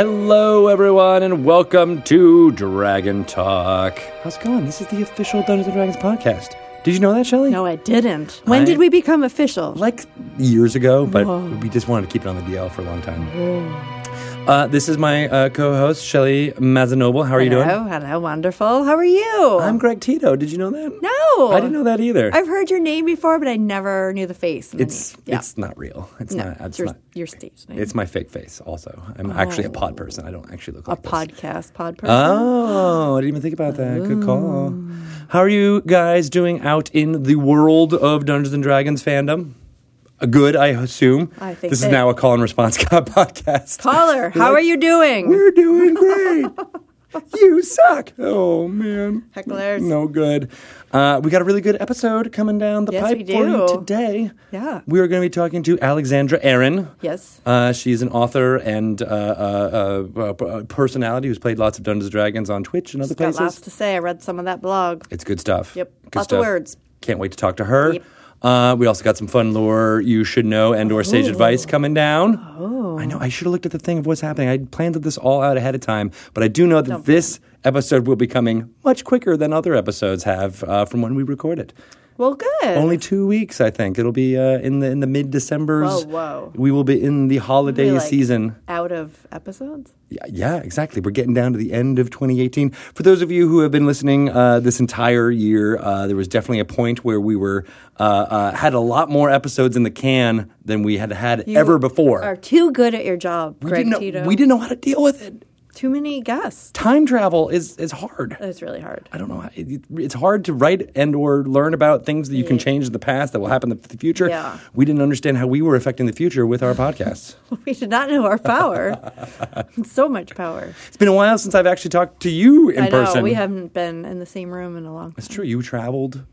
Hello, everyone, and welcome to Dragon Talk. How's it going? This is the official Dungeons and Dragons podcast. Did you know that, Shelly? No, I didn't. When I- did we become official? Like years ago, but Whoa. we just wanted to keep it on the DL for a long time. Uh, this is my uh, co-host, Shelly Mazanoble. How are you doing? Hello, hello, wonderful. How are you? I'm Greg Tito. Did you know that? no, I didn't know that either. I've heard your name before, but I never knew the face. And then it's yeah. it's not real. It's no, not. it's It's your, not. your stage name. It's my fake face. Also, I'm actually a pod person. I don't actually look a like this. A podcast pod person. Oh, I didn't even think about that. Good call. How are you guys doing out in the world of Dungeons and Dragons fandom? Good, I assume. I think this is now a call and response podcast. Caller, how are you doing? We're doing great. you suck. Oh man, Hecklers. No good. Uh, we got a really good episode coming down the Yes, pipe for you today. Yeah. we are going to be talking to Alexandra Erin. Yes. Uh, she's an author and uh, uh, uh, uh, personality who's played lots of Dungeons and Dragons on Twitch and other Got places. lots to say. I read some of that blog. It's good stuff. Yep. Good Lots of words. Can't wait to talk to her. Yep. Uh, we also got some fun lore you should know and or sage advice coming down. Oh. I know. I should have looked at the thing of what's happening. I planned this all out ahead of time, but I do know that Don't this episode will be coming much quicker than other episodes have uh, from when we recorded. Well, good. Only two weeks, I think. It'll be uh, in the in the mid December's. Whoa, whoa. We will be in the holiday like, season. out of episodes. Yeah, yeah, exactly. We're getting down to the end of 2018. For those of you who have been listening uh, this entire year, uh, there was definitely a point where we were uh, uh, had a lot more episodes in the can than we had had You ever before. Are too good at your job, we, Greg didn't know, Tito. we didn't know how to deal with it. Too many guests. Time travel is is hard. It's really hard. I don't know. How, it, it's hard to write and or learn about things that you can change in the past that will happen in the future. Yeah. We didn't understand how we were affecting the future with our podcasts. We did not know our power. so much power. it's been a while since I've actually talked to you in I know person. we haven't been in the same room in a long. Time. It's true. You traveled.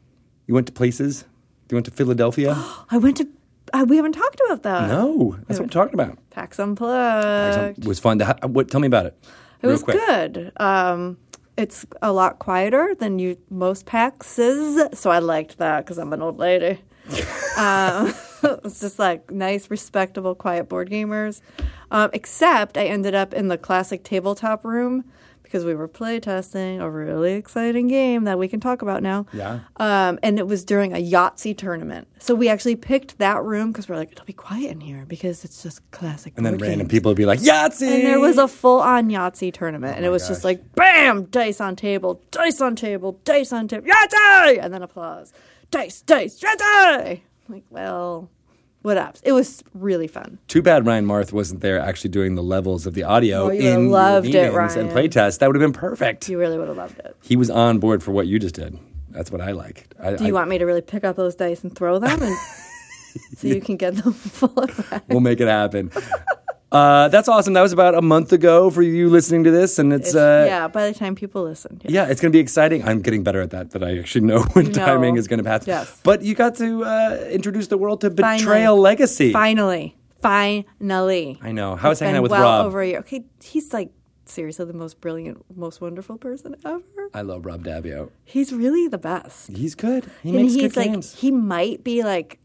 You went to places. You went to Philadelphia. I went to. Uh, we haven't talked about that. no, that's what I'm talking about. PAX Unplugged. It was fun. To ha- what? Tell me about it. It was quick. good. Um, it's a lot quieter than you most PAXs, so I liked that because I'm an old lady. um, it's just like nice, respectable, quiet board gamers. Um, except I ended up in the classic tabletop room because we were playtesting a really exciting game that we can talk about now. Yeah. Um, and it was during a Yahtzee tournament. So we actually picked that room because we're like, it'll be quiet in here because it's just classic. And then random games. people would be like, Yahtzee! And there was a full on Yahtzee tournament. and it was just Oh like, bam, dice on table, dice on table, dice on table, Yahtzee! And then applause. Dice, dice, Yahtzee! Like, well, what up? It was really fun. Too bad Ryan Marth wasn't there actually doing the levels of the audio Oh, in loved it, meetings and Ryan. playtests. That would have been perfect. You really would have loved it. He was on board for what you just did. That's what I liked. I, Do you I- want me to really pick up those dice and throw them? And so you can get them full effect? We'll make it happen. Uh, that's awesome. That was about a month ago for you listening to this, and it's, uh, yeah, by the time people listen. Yeah. Yeah, it's going to be exciting. I'm getting better at that. That I actually know when know. timing is going to pass. Yes. But you got to uh, introduce the world to Finally. Betrayal Legacy. Finally. Finally. I know. How was It's hanging out with well Rob? over a year. Okay, he's like seriously the most brilliant, most wonderful person ever. I love Rob Daviau. He's really the best. He's good. He and makes he's good like games. he might be like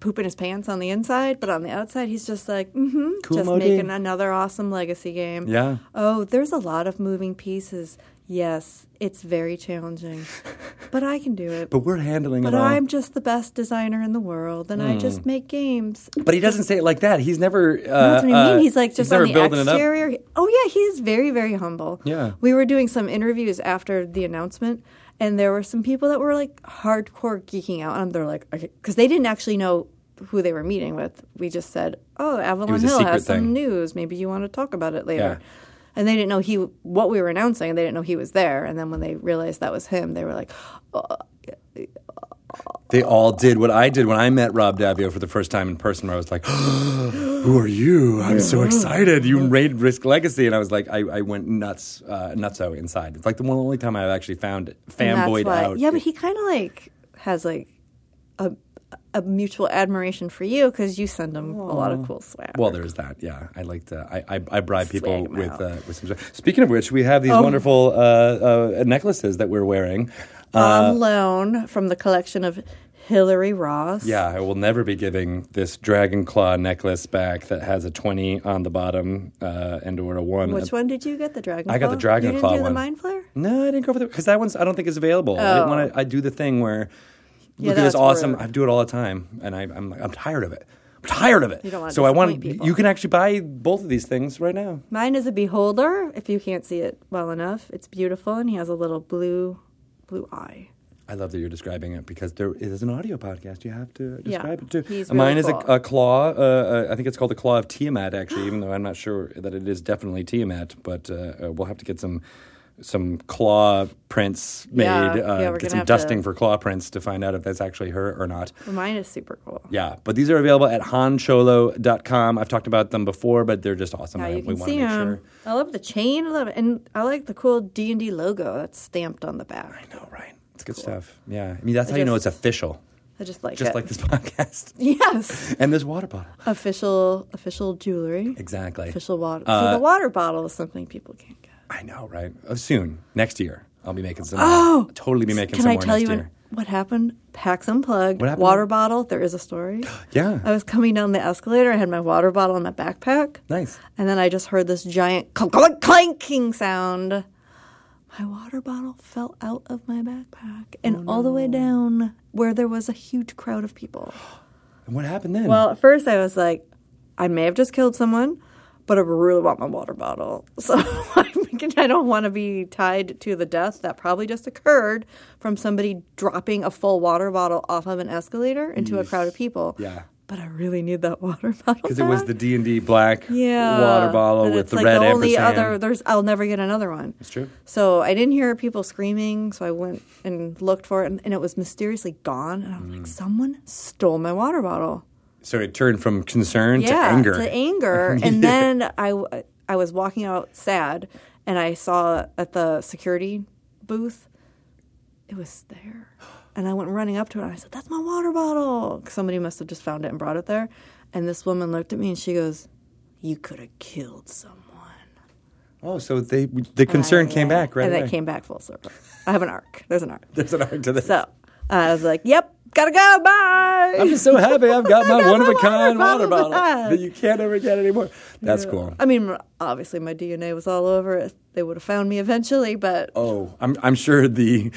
pooping his pants on the inside, but on the outside he's just like, mm-hmm, Cool just Modi. making another awesome legacy game. Yeah. Oh, there's a lot of moving pieces. Yes, it's very challenging, but I can do it. But we're handling But it But I'm just the best designer in the world, and I just make games. but he doesn't say it like that. He's never. Uh, That's what I mean. uh, He's like just never on the building it up. exterior. Oh yeah, he's very very humble. Yeah. We were doing some interviews after the announcement, and there were some people that were like hardcore geeking out, and they're like, because they didn't actually know who they were meeting with. We just said, "Oh, Avalon Hill has some thing. news. Maybe you want to talk about it later." Yeah. And they didn't know he what we were announcing. They didn't know he was there. And then when they realized that was him, they were like, oh, They all did what I did when I met Rob Daviau for the first time in person. Where I was like, "Who are you? I'm so excited! You made Risk Legacy," and I was like, I, I went nuts, uh, nutso inside. It's like the one only time I've actually found it fanboyed out. Yeah, but he kind of like has like a a mutual admiration for you because you send him a lot of cool swag. Well, there's that. Yeah, I like to. I I, I bribe people with uh, with some. Speaking of which, we have these Oh. wonderful uh, uh, necklaces that we're wearing. Uh, on loan from the collection of Hillary Ross. Yeah, I will never be giving this dragon claw necklace back that has a 20 on the bottom uh, and or a 1. Which one did you get? The dragon. I got the Dragon you Claw didn't do one. the mind flayer. No, I didn't go for the because that one's I don't think is available. I didn't Oh. want to. I do the thing where Yeah, look at this awesome. rude. I do it all the time, and I, I'm I'm tired of it. I'm tired of it. You don't wanna so I want people. you can actually buy both of these things right now. Mine is a beholder. If you can't see it well enough, it's beautiful, and he has a little blue, blue eye. I love that you're describing it because there is an audio podcast. You have to Yeah, describe it too. he's Mine really is a, a claw. Uh, uh, I think it's called the claw of Tiamat. Actually, even though I'm not sure that it is definitely Tiamat, but uh, uh, we'll have to get some some claw prints made. Yeah, uh, yeah, get some dusting to- for claw prints to find out if that's actually her or not. Mine is super cool. Yeah, but these are available at hancholo.com. I've talked about them before, but they're just awesome. I- you we can see them. sure. I love the chain. I love it, and I like the cool D and D logo that's stamped on the back. I know, right? It's good stuff. Yeah, I mean that's how you know it's official, I just like just it. like this podcast yes, and this water bottle. official official jewelry. Exactly. Official water. Uh, See, the water bottle is something people can't get. I know, right? Oh, soon, next year, I'll be making some. Oh! totally be making Can some I more tell you what, what happened? PAX Unplugged. What happened? Water bottle. There is a story. Yeah, I was coming down the escalator. I had my water bottle in my backpack. nice. And then I just heard this giant clunk, clunk, clanking sound. My water bottle fell out of my backpack and oh, all the way down where there was a huge crowd of people. And what happened then? Well, at first I was like, I may have just killed someone, but I really want my water bottle. So thinking I don't want to be tied to the death that probably just occurred from somebody dropping a full water bottle off of an escalator into a crowd of people. yeah, But I really need that water bottle. because it was the D and D black yeah. water bottle And with the like red the only ampersand. other there's I'll never get another one. It's true. So I didn't hear people screaming, so I went and looked for it and, and it was mysteriously gone and I was Mm. like someone stole my water bottle. So it turned from concern yeah, to anger. To anger. and then I I was walking out sad and I saw at the security booth it was there. And I went running up to it and I said, "That's my water bottle." Somebody must have just found it and brought it there. And this woman looked at me and she goes, "You could have killed someone." oh, so they the concern Uh, came back right and away. it came back full circle. I have an arc. There's an arc. There's an arc to this. So I was like, "Yep, gotta go. Bye." I'm just so happy I've got my one of a kind water bottle that you can't ever get anymore. That's cool. I mean, obviously my DNA was all over it. They would have found me eventually, but Oh, I'm I'm sure the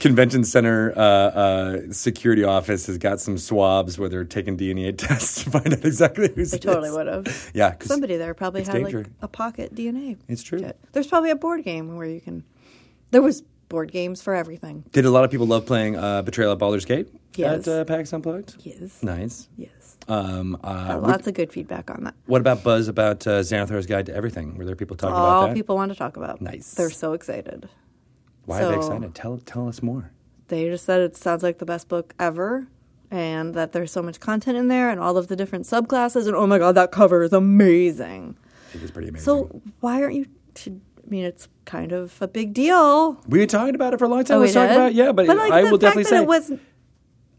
convention center uh, uh, security office has got some swabs where they're taking DNA tests to find out exactly who's. they totally would have. Yeah, Somebody there probably had danger. like a pocket DNA. It's true. There's probably a board game where you can. There was board games for everything. Did a lot of people love playing uh, Betrayal at Baldur's Gate Yes. at uh, PAX Unplugged? Yes. Nice. Yes. Um, uh, lots of good feedback on that. what about buzz about uh, Xanathar's Guide to Everything? Were there people talking All about that? All people want to talk about. Nice. They're so excited. Why are they so- excited? Tell tell us more. They just said it sounds like the best book ever. And that there's so much content in there and all of the different subclasses. And oh my God, that cover is amazing. It is pretty amazing. So why aren't you? To, I mean, it's kind of a big deal. we were talking about it for a long time. Oh, we talking about yeah, but, like, I will definitely say it was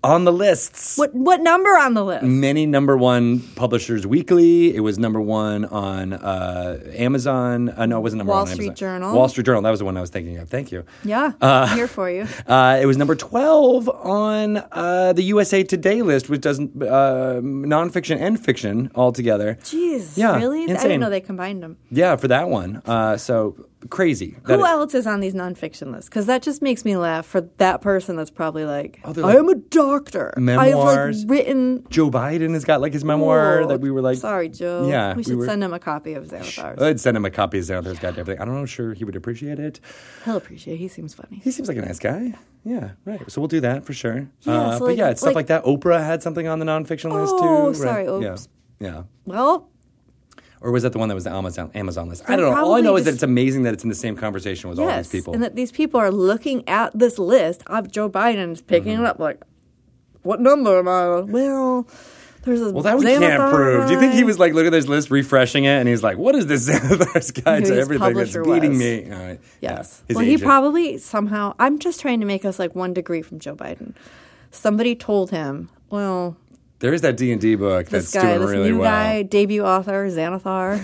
on the lists. what what number on the list? Many number one publishers weekly. It was number one on uh, Amazon. Uh, no, it wasn't number Wall one on Street Amazon. Journal. Wall Street Journal. That was the one I was thinking of. Thank you. Yeah, I'm here for you. Uh, it was number 12 on uh, the USA Today list, which does uh, nonfiction and fiction all together. Jeez, Yeah, really? I didn't know they combined them. Yeah, for that one. Uh, so crazy. That Who is- else is on these nonfiction lists? Because that just makes me laugh. For that person, that's probably like, Oh, they're I am a doctor. I have memoirs. like written. Joe Biden has got like his memoir Oh, that we were like, sorry, Joe. Yeah, we we should were- send him a copy of Xanathar's. I'd send him a copy of Xanathar's to Everything. I don't know, sure he would appreciate it. He'll appreciate. it. He seems funny. He seems like a nice guy. Yeah, right. So we'll do that for sure. Yeah, uh, so but like- yeah, it's stuff like- like that. Oprah had something on the nonfiction list too. Oh, right? sorry, Yeah. oops. Yeah. Well, Or was that the one that was the Amazon Amazon list? I don't know. All I know is that it's amazing that it's in the same conversation with all these people. and that these people are looking at this list of Joe Biden is picking Mm-hmm. it up like, what number am I? on? Well, there's a well, that we can't prove. Do you think he was like looking at this list, refreshing it, and he's like, "What is this Xanathar's guide to everything that's beating me?" Right. Yes. His well, he probably somehow. I'm just trying to make us like one degree from Joe Biden. Somebody told him, well, There is that D and D book this that's guy, doing this really new well. guy, debut author, Xanathar.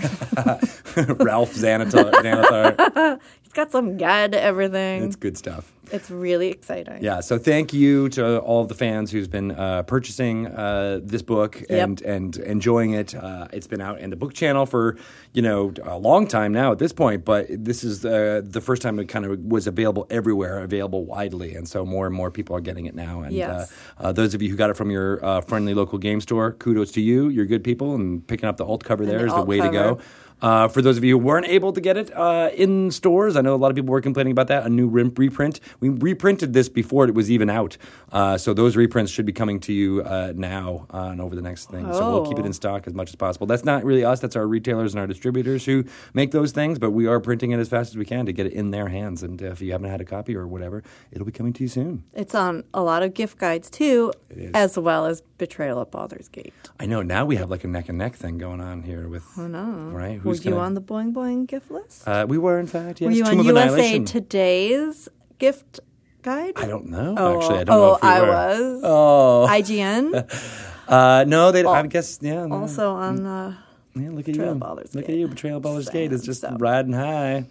Ralph Xanathar. Xanathar. It's got some guide to everything. It's good stuff. It's really exciting. Yeah, so thank you to all of the fans who's been uh, purchasing uh, this book and and enjoying it. Uh, it's been out in the book channel for you know a long time now at this point, but this is uh, the first time it kind of was available everywhere, available widely, and so more and more people are getting it now. And Yes. uh, uh, those of you who got it from your uh, friendly local game store, kudos to you. You're good people, and picking up the alt cover there the is the way to go. Uh, for those of you who weren't able to get it uh, in stores, I know a lot of people were complaining about that. A new rim- reprint. We reprinted this before it was even out, uh, so those reprints should be coming to you uh, now uh, and over the next thing. So we'll keep it Oh. in stock as much as possible. That's not really us. That's our retailers and our distributors who make those things. But we are printing it as fast as we can to get it in their hands. And if you haven't had a copy or whatever, it'll be coming to you soon. It's on a lot of gift guides too, as well as Betrayal at Baldur's Gate. I know now we have like a neck and neck thing going on here with. Oh no! Right? Were you gonna- on the Boing Boing gift list? Uh, we were in fact. Yes. Were you Tomb on USA. Today's gift guide? I don't know. Oh, Actually, I don't know oh, if we I were. was. Oh. IGN Uh, no, they. I guess yeah. no. also on the. yeah, look at Betrayal you. of Baldur's look at Gate. you. Betrayal of Baldur's Gate is just stuff. riding high.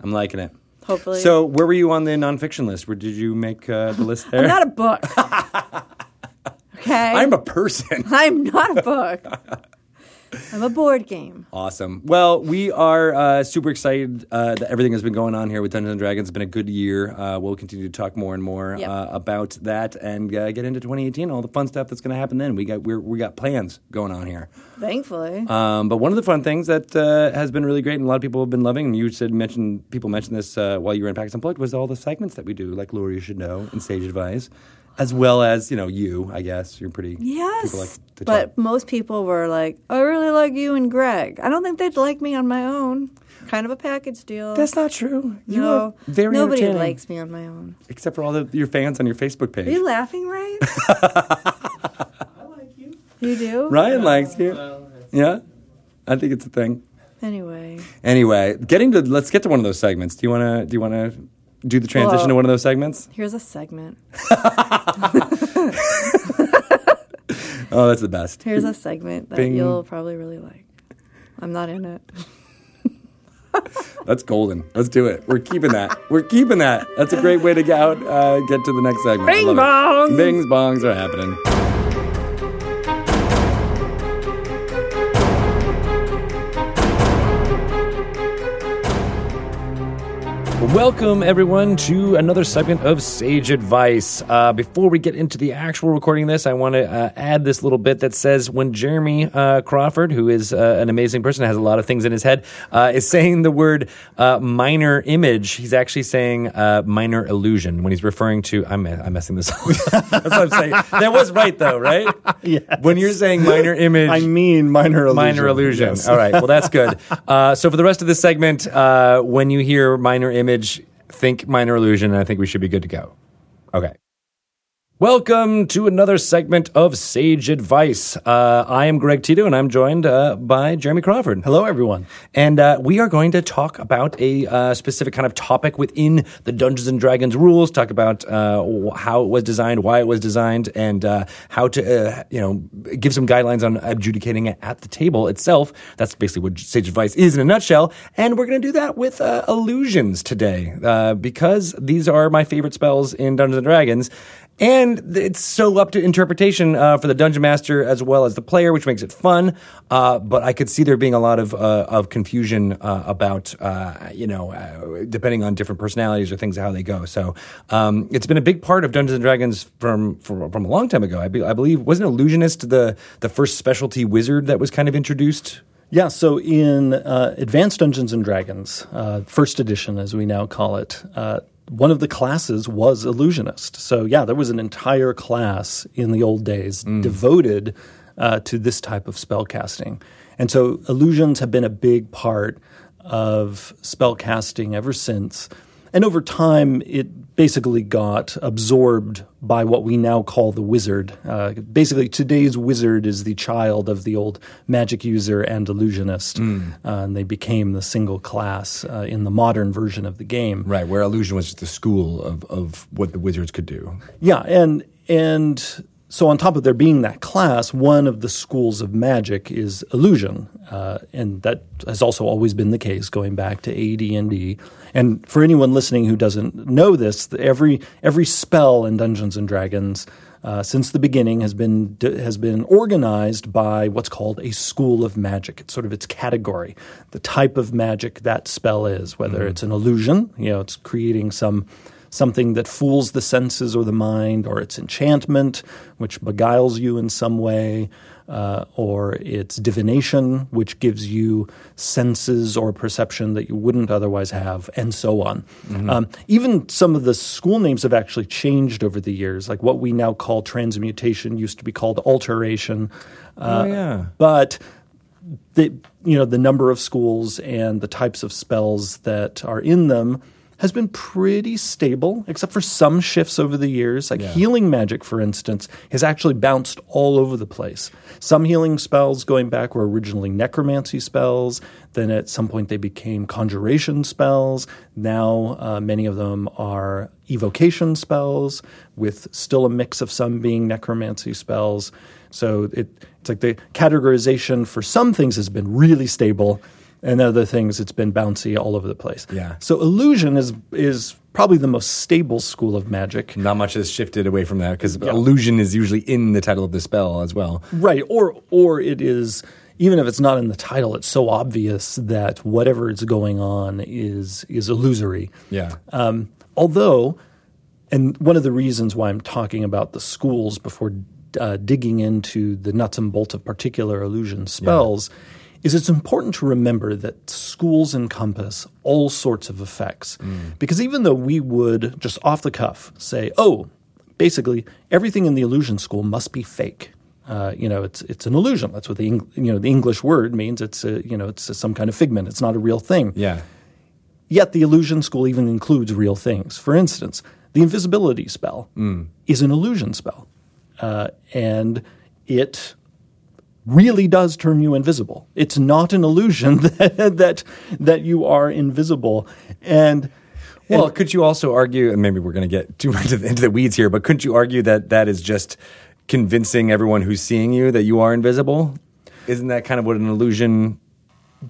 I'm liking it. Hopefully, So, where were you on the nonfiction list? Where did you make uh, the list there? I'm not a book. okay, I'm a person. I'm not a book. I'm a board game. Awesome. Well, we are uh, super excited uh, that everything has been going on here with Dungeons and Dragons. It's been a good year. Uh, we'll continue to talk more and more Yep. uh, about that and uh, get into 2018. All the fun stuff that's going to happen then. We got we're, we got plans going on here. Thankfully, Um, but one of the fun things that uh, has been really great and a lot of people have been loving, and you said mentioned people mentioned this uh, while you were in PAX Unplugged, was all the segments that we do, like Lore You Should Know and Sage Advice, as well as you know you. I guess you're pretty. yes, like but talk. most people were like, "I really like you and Greg." I don't think they'd like me on my own. Kind of a package deal. That's not true. You no, are very nobody likes me on my own. except for all the, your fans on your Facebook page. Are you laughing, Ryan? I like you. you do. Ryan likes you. Well, Yeah, I think it's a thing. Anyway, Anyway, getting to let's get to one of those segments. Do you want to? Do you want to do the transition Well- to one of those segments? here's a segment. Oh, that's the best. Here's a segment that Bing. you'll probably really like. I'm not in it. That's golden. Let's do it. We're keeping that. We're keeping that. That's a great way to get out. Uh, get to the next segment. Bing it. bongs. Bings bongs are happening. Welcome, everyone, to another segment of Sage Advice. Uh, before we get into the actual recording of this, I want to uh, add this little bit that says when Jeremy uh, Crawford, who is uh, an amazing person, has a lot of things in his head, uh, is saying the word uh, minor image, he's actually saying uh, minor illusion when he's referring to. I'm, I'm messing this up. That's what I'm saying. That was right, though, right? Yes. When you're saying minor image. I mean minor illusion. Minor illusion. Yes. All right. Well, that's good. Uh, so for the rest of this segment, uh, when you hear minor image, think minor illusion, and I think we should be good to go. Okay. Welcome to another segment of Sage Advice. Uh, I am Greg Tito, and I'm joined uh, by Jeremy Crawford. Hello, everyone. And uh, we are going to talk about a uh, specific kind of topic within the Dungeons and Dragons rules. Talk about uh, how it was designed, why it was designed, and uh, how to uh, you know give some guidelines on adjudicating it at the table itself. That's basically what Sage Advice is in a nutshell. And we're going to do that with uh, illusions today uh, because these are my favorite spells in Dungeons and Dragons. And it's so up to interpretation uh, for the dungeon master as well as the player, which makes it fun. Uh, but I could see there being a lot of uh, of confusion uh, about uh, you know uh, depending on different personalities or things how they go. So um, it's been a big part of Dungeons and Dragons from from, from a long time ago. I, be, I believe wasn't illusionist the the first specialty wizard that was kind of introduced. Yeah, so in Advanced Dungeons and Dragons, first edition, as we now call it, one of the classes was illusionist. So yeah, there was an entire class in the old days devoted uh, to this type of spell casting, and so illusions have been a big part of spell casting ever since. And over time, it basically got absorbed by what we now call the wizard. Uh, basically, today's wizard is the child of the old magic user and illusionist, uh, and they became the single class uh, in the modern version of the game. Right, where illusion was just the school of, of what the wizards could do. Yeah, and and so on top of there being that class, one of the schools of magic is illusion, uh, and that has also always been the case going back to AD&D. And for anyone listening who doesn't know this, every every spell in Dungeons and Dragons uh, since the beginning has been has been organized by what's called a school of magic. It's sort of its category, the type of magic that spell is, whether it's an illusion, you know, it's creating some something that fools the senses or the mind, or it's enchantment, which beguiles you in some way, uh, or it's divination, which gives you senses or perception that you wouldn't otherwise have, and so on. Um, even some of the school names have actually changed over the years. Like what we now call transmutation used to be called alteration. Uh, oh yeah. but the you know the number of schools and the types of spells that are in them has been pretty stable, except for some shifts over the years. Like Yeah. healing magic, for instance, has actually bounced all over the place. Some healing spells going back were originally necromancy spells. Then at some point they became conjuration spells. Now uh, many of them are evocation spells, with still a mix of some being necromancy spells. So it, it's like the categorization for some things has been really stable, and other things it's been bouncy all over the place. Yeah. So illusion is is probably the most stable school of magic. Not much has shifted away from that because illusion is usually in the title of the spell as well. Right. Or or it is even if it's not in the title, it's so obvious that whatever is going on is is illusory. Yeah. Um, although, and one of the reasons why I'm talking about the schools before uh, digging into the nuts and bolts of particular illusion spells is it's important to remember that schools encompass all sorts of effects. Because even though we would just off the cuff say, oh, basically everything in the illusion school must be fake. Uh, you know, it's it's an illusion. That's what the Eng- you know the English word means. It's a, you know it's a, some kind of figment. It's not a real thing. yeah. Yet the illusion school even includes real things. For instance, the invisibility spell is an illusion spell, uh, and it really does turn you invisible. It's not an illusion that that, that you are invisible, and Well, could you also argue, and maybe we're going to get too much into the- into the weeds here, but couldn't you argue that that is just convincing everyone who's seeing you that you are invisible? Isn't that kind of what an illusion?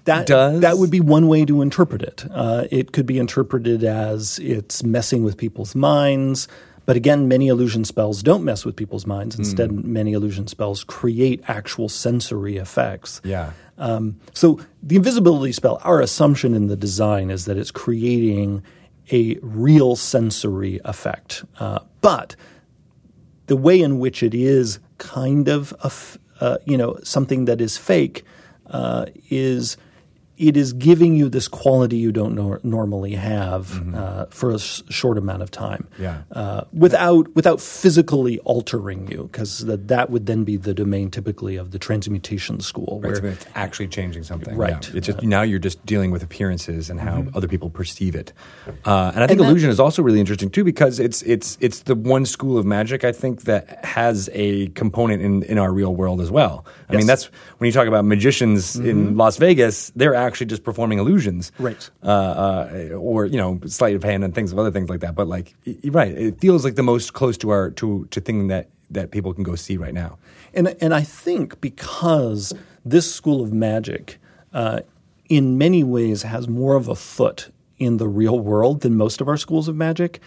that does? that would be one way to interpret it. Uh, it could be interpreted as it's messing with people's minds. But again, many illusion spells don't mess with people's minds. Hmm. Instead, many illusion spells create actual sensory effects. Yeah. Um, so the invisibility spell, our assumption in the design is that it's creating a real sensory effect. Uh, but the way in which it is kind of a f- uh, you know something that is fake uh, is it is giving you this quality you don't nor- normally have uh, for a s- short amount of time Mm-hmm. Yeah. uh, without without physically altering you because that, that would then be the domain typically of the transmutation school Right, where so it's actually changing something. Right. Yeah. It's just now you're just dealing with appearances and how other people perceive it. Uh, and I think And illusion is also really interesting too because it's it's it's the one school of magic I think that has a component in in our real world as well. I mean that's when you talk about magicians in Las Vegas, they're actually just performing illusions, Right. Uh, uh, or you know sleight of hand and things of other things like that. But like right, it feels like the most close to our to to thing that that people can go see right now. And and I think because this school of magic, uh, in many ways, has more of a foot in the real world than most of our schools of magic,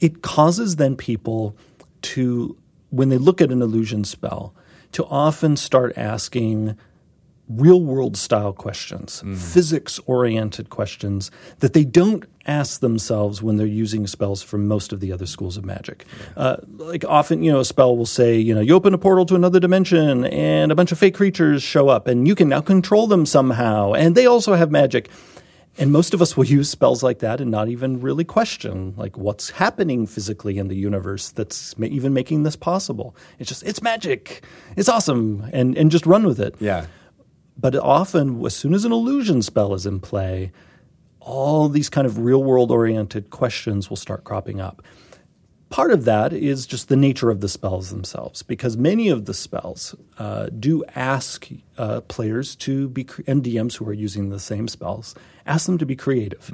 it causes then people to, when they look at an illusion spell, to often start asking real world style questions, physics oriented questions that they don't ask themselves when they're using spells from most of the other schools of magic. Uh, like often, you know, a spell will say, you know, you open a portal to another dimension and a bunch of fake creatures show up and you can now control them somehow and they also have magic. And most of us will use spells like that and not even really question like what's happening physically in the universe that's ma- even making this possible. It's just it's magic. It's awesome and and just run with it. Yeah. But often, as soon as an illusion spell is in play, all these kind of real world oriented questions will start cropping up. Part of that is just the nature of the spells themselves, because many of the spells uh, do ask uh, players to be, and DMs who are using the same spells, ask them to be creative.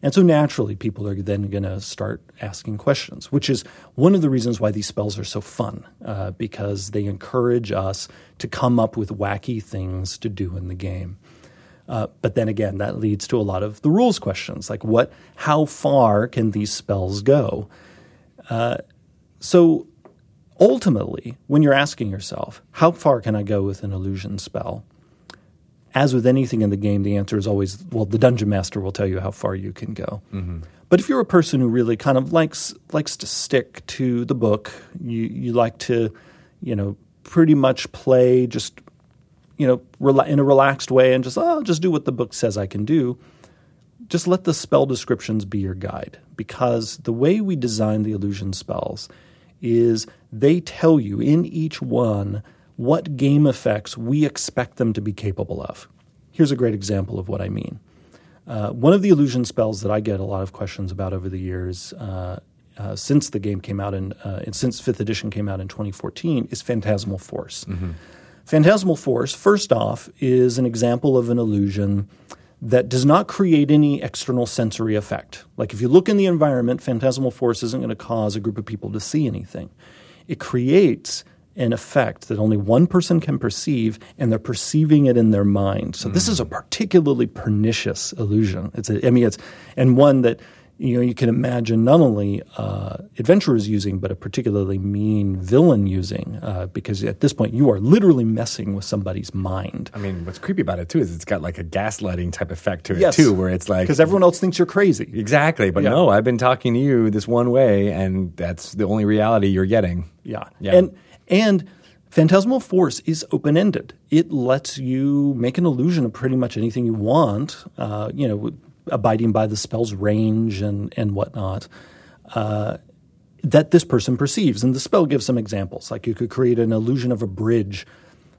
And so naturally, people are then going to start asking questions, which is one of the reasons why these spells are so fun, uh, because they encourage us to come up with wacky things to do in the game. Uh, but then again, that leads to a lot of the rules questions, like what, how far can these spells go? Uh, so ultimately, when you're asking yourself, how far can I go with an illusion spell? As with anything in the game, the answer is always, well, the dungeon master will tell you how far you can go. Mm-hmm. But if you're a person who really kind of likes likes to stick to the book, you you like to, you know, pretty much play just, you know, rela- in a relaxed way and just oh, just do what the book says I can do. Just let the spell descriptions be your guide because the way we design the illusion spells is they tell you in each one what game effects we expect them to be capable of. Here's a great example of what I mean. Uh, one of the illusion spells that I get a lot of questions about over the years, uh, uh, since the game came out in, uh, and since fifth edition came out in 2014, is Phantasmal Force. Mm-hmm. Phantasmal Force, first off, is an example of an illusion that does not create any external sensory effect. Like if you look in the environment, Phantasmal Force isn't going to cause a group of people to see anything. It creates an effect that only one person can perceive, and they're perceiving it in their mind. So mm. this is a particularly pernicious illusion. It's a, I mean, it's and one that you know you can imagine not only uh, adventurers using, but a particularly mean villain using, uh, because at this point you are literally messing with somebody's mind. I mean, what's creepy about it too is it's got like a gaslighting type effect to it yes. too, where it's like because everyone else thinks you're crazy. Exactly, but yeah. no, I've been talking to you this one way, and that's the only reality you're getting. Yeah, yeah, and and Phantasmal Force is open ended. It lets you make an illusion of pretty much anything you want, uh, you know, abiding by the spell's range and, and whatnot, uh, that this person perceives. And the spell gives some examples. Like you could create an illusion of a bridge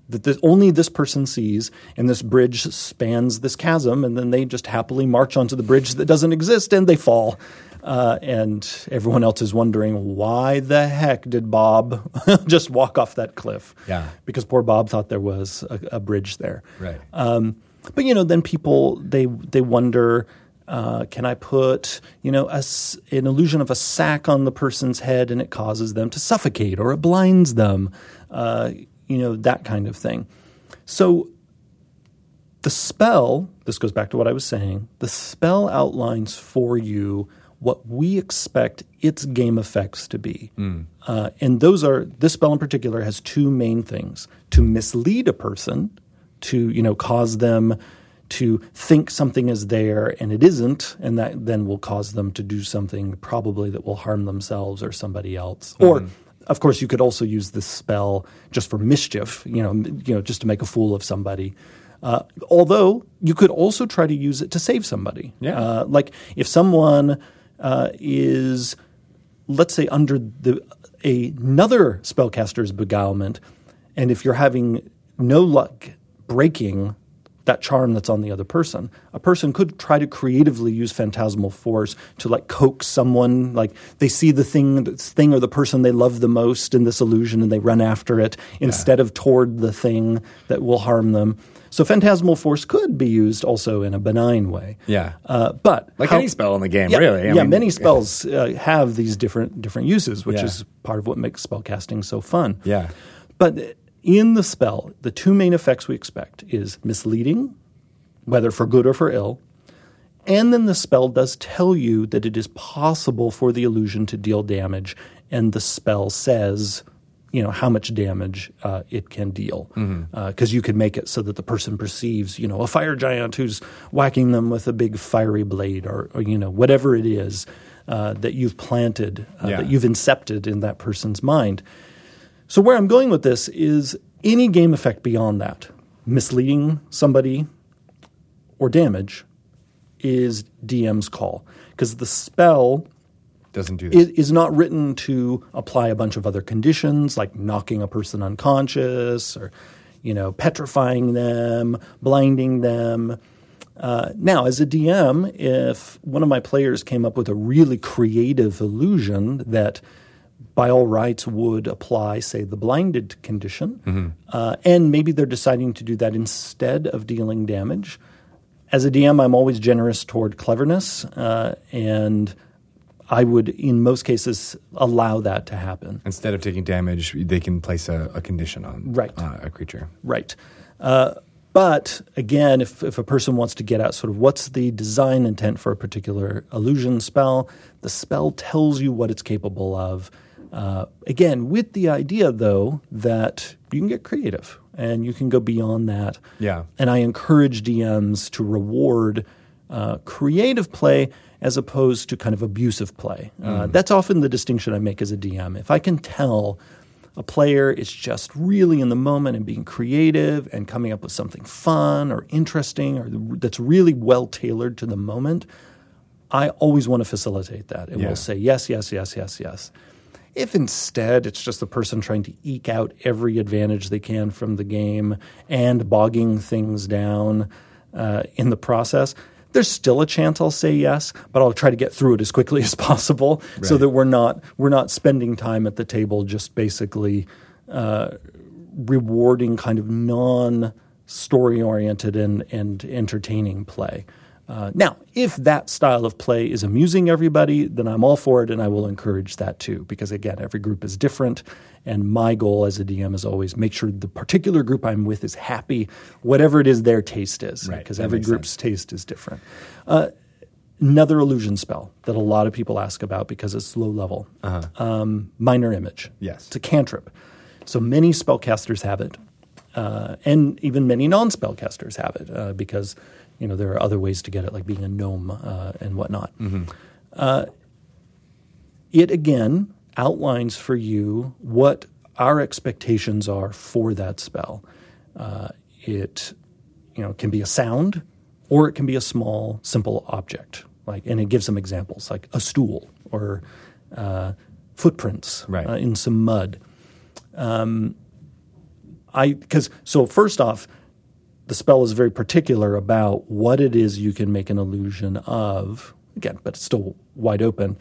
that this, only this person sees, and this bridge spans this chasm, and then they just happily march onto the bridge that doesn't exist and they fall. Uh, and everyone else is wondering why the heck did Bob just walk off that cliff? Yeah, because poor Bob thought there was a, a bridge there. Right. Um, but you know, then people they they wonder. Uh, can I put, you know, a, an illusion of a sack on the person's head and it causes them to suffocate or it blinds them? Uh, you know, that kind of thing. So the spell, this goes back to what I was saying, the spell outlines for you what we expect its game effects to be. Mm. Uh, and those are, this spell in particular has two main things to mislead a person, to, you know, cause them to think something is there and it isn't, and that then will cause them to do something probably that will harm themselves or somebody else. Mm. Or, of course, you could also use this spell just for mischief, you know, you know, just to make a fool of somebody. Uh, although you could also try to use it to save somebody. Yeah. Uh, like if someone uh, is, let's say, under the a, another spellcaster's beguilement, and if you're having no luck breaking that charm that's on the other person. A person could try to creatively use phantasmal force to like coax someone, like they see the thing, the thing or the person they love the most in this illusion, and they run after it instead of toward the thing that will harm them. So phantasmal force could be used also in a benign way. Yeah, uh, but like how, any spell in the game, yeah, really. I yeah, mean, many spells uh, have these different different uses, which yeah. is part of what makes spellcasting so fun. Yeah, but in the spell, the two main effects we expect is misleading, whether for good or for ill, and then the spell does tell you that it is possible for the illusion to deal damage, and the spell says you know how much damage uh, it can deal because mm-hmm. uh, you could make it so that the person perceives you know a fire giant who's whacking them with a big fiery blade or, or you know whatever it is uh, that you've planted uh, yeah. that you've incepted in that person's mind so where i'm going with this is any game effect beyond that misleading somebody or damage is dm's call because the spell doesn't do that. Is not written to apply a bunch of other conditions like knocking a person unconscious or, you know, petrifying them, blinding them. Uh, now, as a DM, if one of my players came up with a really creative illusion that by all rights would apply, say, the blinded condition, mm-hmm. uh, and maybe they're deciding to do that instead of dealing damage, as a DM, I'm always generous toward cleverness, uh, and I would, in most cases, allow that to happen. Instead of taking damage, they can place a, a condition on Right. uh, a creature. Right. Uh, but again, if, if a person wants to get at sort of what's the design intent for a particular illusion spell, the spell tells you what it's capable of. Uh, again, with the idea, though, that you can get creative and you can go beyond that. Yeah. And I encourage DMs to reward uh, creative play as opposed to kind of abusive play. Uh, that's often the distinction I make as a DM. If I can tell a player is just really in the moment and being creative and coming up with something fun or interesting or that's really well tailored to the moment, I always want to facilitate that. And Yeah. we'll say yes, yes, yes, yes, yes. If instead it's just the person trying to eke out every advantage they can from the game and bogging things down uh, in the process, there's still a chance I'll say yes, but I'll try to get through it as quickly as possible so that we're not we're not spending time at the table just basically uh, rewarding kind of non story oriented and, and entertaining play. Uh, now, if that style of play is amusing everybody, then I'm all for it and I will encourage that too. Because again, every group is different. And my goal as a DM is always make sure the particular group I'm with is happy, whatever it is their taste is. Because that every group's taste is different. Uh, another illusion spell that a lot of people ask about because it's low level um, minor image. Uh-huh. Yes. It's a cantrip. So many spellcasters have it, uh, and even many non spellcasters have it uh, because you know there are other ways to get it, like being a gnome uh, and whatnot. Uh, it again outlines for you what our expectations are for that spell. Uh, it you know can be a sound, or it can be a small, simple object. Like, and it gives some examples, like a stool or uh, footprints Right. uh, in some mud. Um, I because so first off, the spell is very particular about what it is you can make an illusion of. Again, but it's still wide open.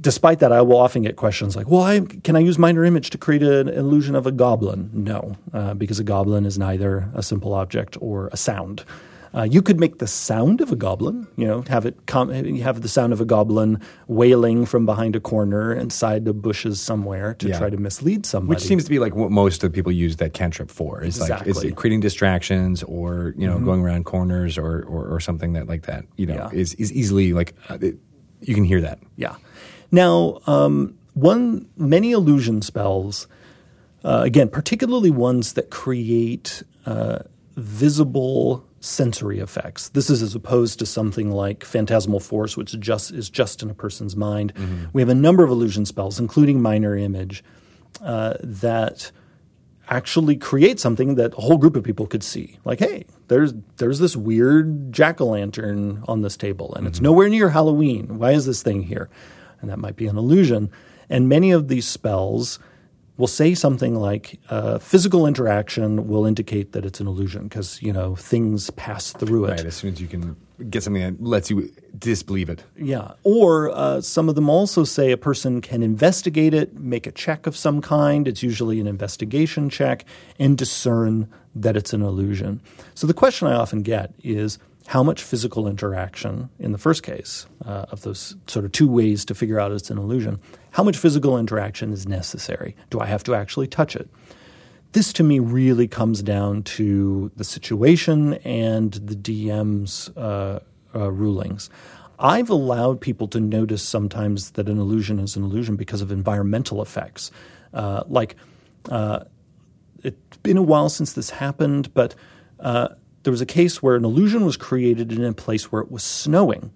Despite that, I will often get questions like, "Well, I, can I use minor image to create an illusion of a goblin?" No, uh, because a goblin is neither a simple object or a sound. Uh, you could make the sound of a goblin, you know, have it com- have the sound of a goblin wailing from behind a corner inside the bushes somewhere to Yeah. try to mislead somebody. Which seems to be like what most of the people use that cantrip for. Is Exactly. Mm-hmm. is creating distractions or you know going around corners or, or or something that like that. You know Yeah. is is easily like uh, it, you can hear that. Yeah. Now, um, one many illusion spells, uh, again, particularly ones that create uh, visible sensory effects. This is as opposed to something like phantasmal force, which just is just in a person's mind. We have a number of illusion spells, including minor image, uh, that actually create something that a whole group of people could see. Like, hey, there's there's this weird jack o' lantern on this table, and it's nowhere near Halloween. Why is this thing here? And that might be an illusion. And many of these spells will say something like uh, physical interaction will indicate that it's an illusion because you know things pass through it. Right. As soon as you can get something that lets you disbelieve it. Yeah. Or uh, some of them also say a person can investigate it, make a check of some kind. It's usually an investigation check, and discern that it's an illusion. So the question I often get is how much physical interaction, in the first case uh, of those sort of two ways to figure out it's an illusion, how much physical interaction is necessary? Do I have to actually touch it? this to me really comes down to the situation and the DM's uh, uh, rulings. I've allowed people to notice sometimes that an illusion is an illusion because of environmental effects. Uh, like, uh, it's been a while since this happened, but uh, there was a case where an illusion was created in a place where it was snowing.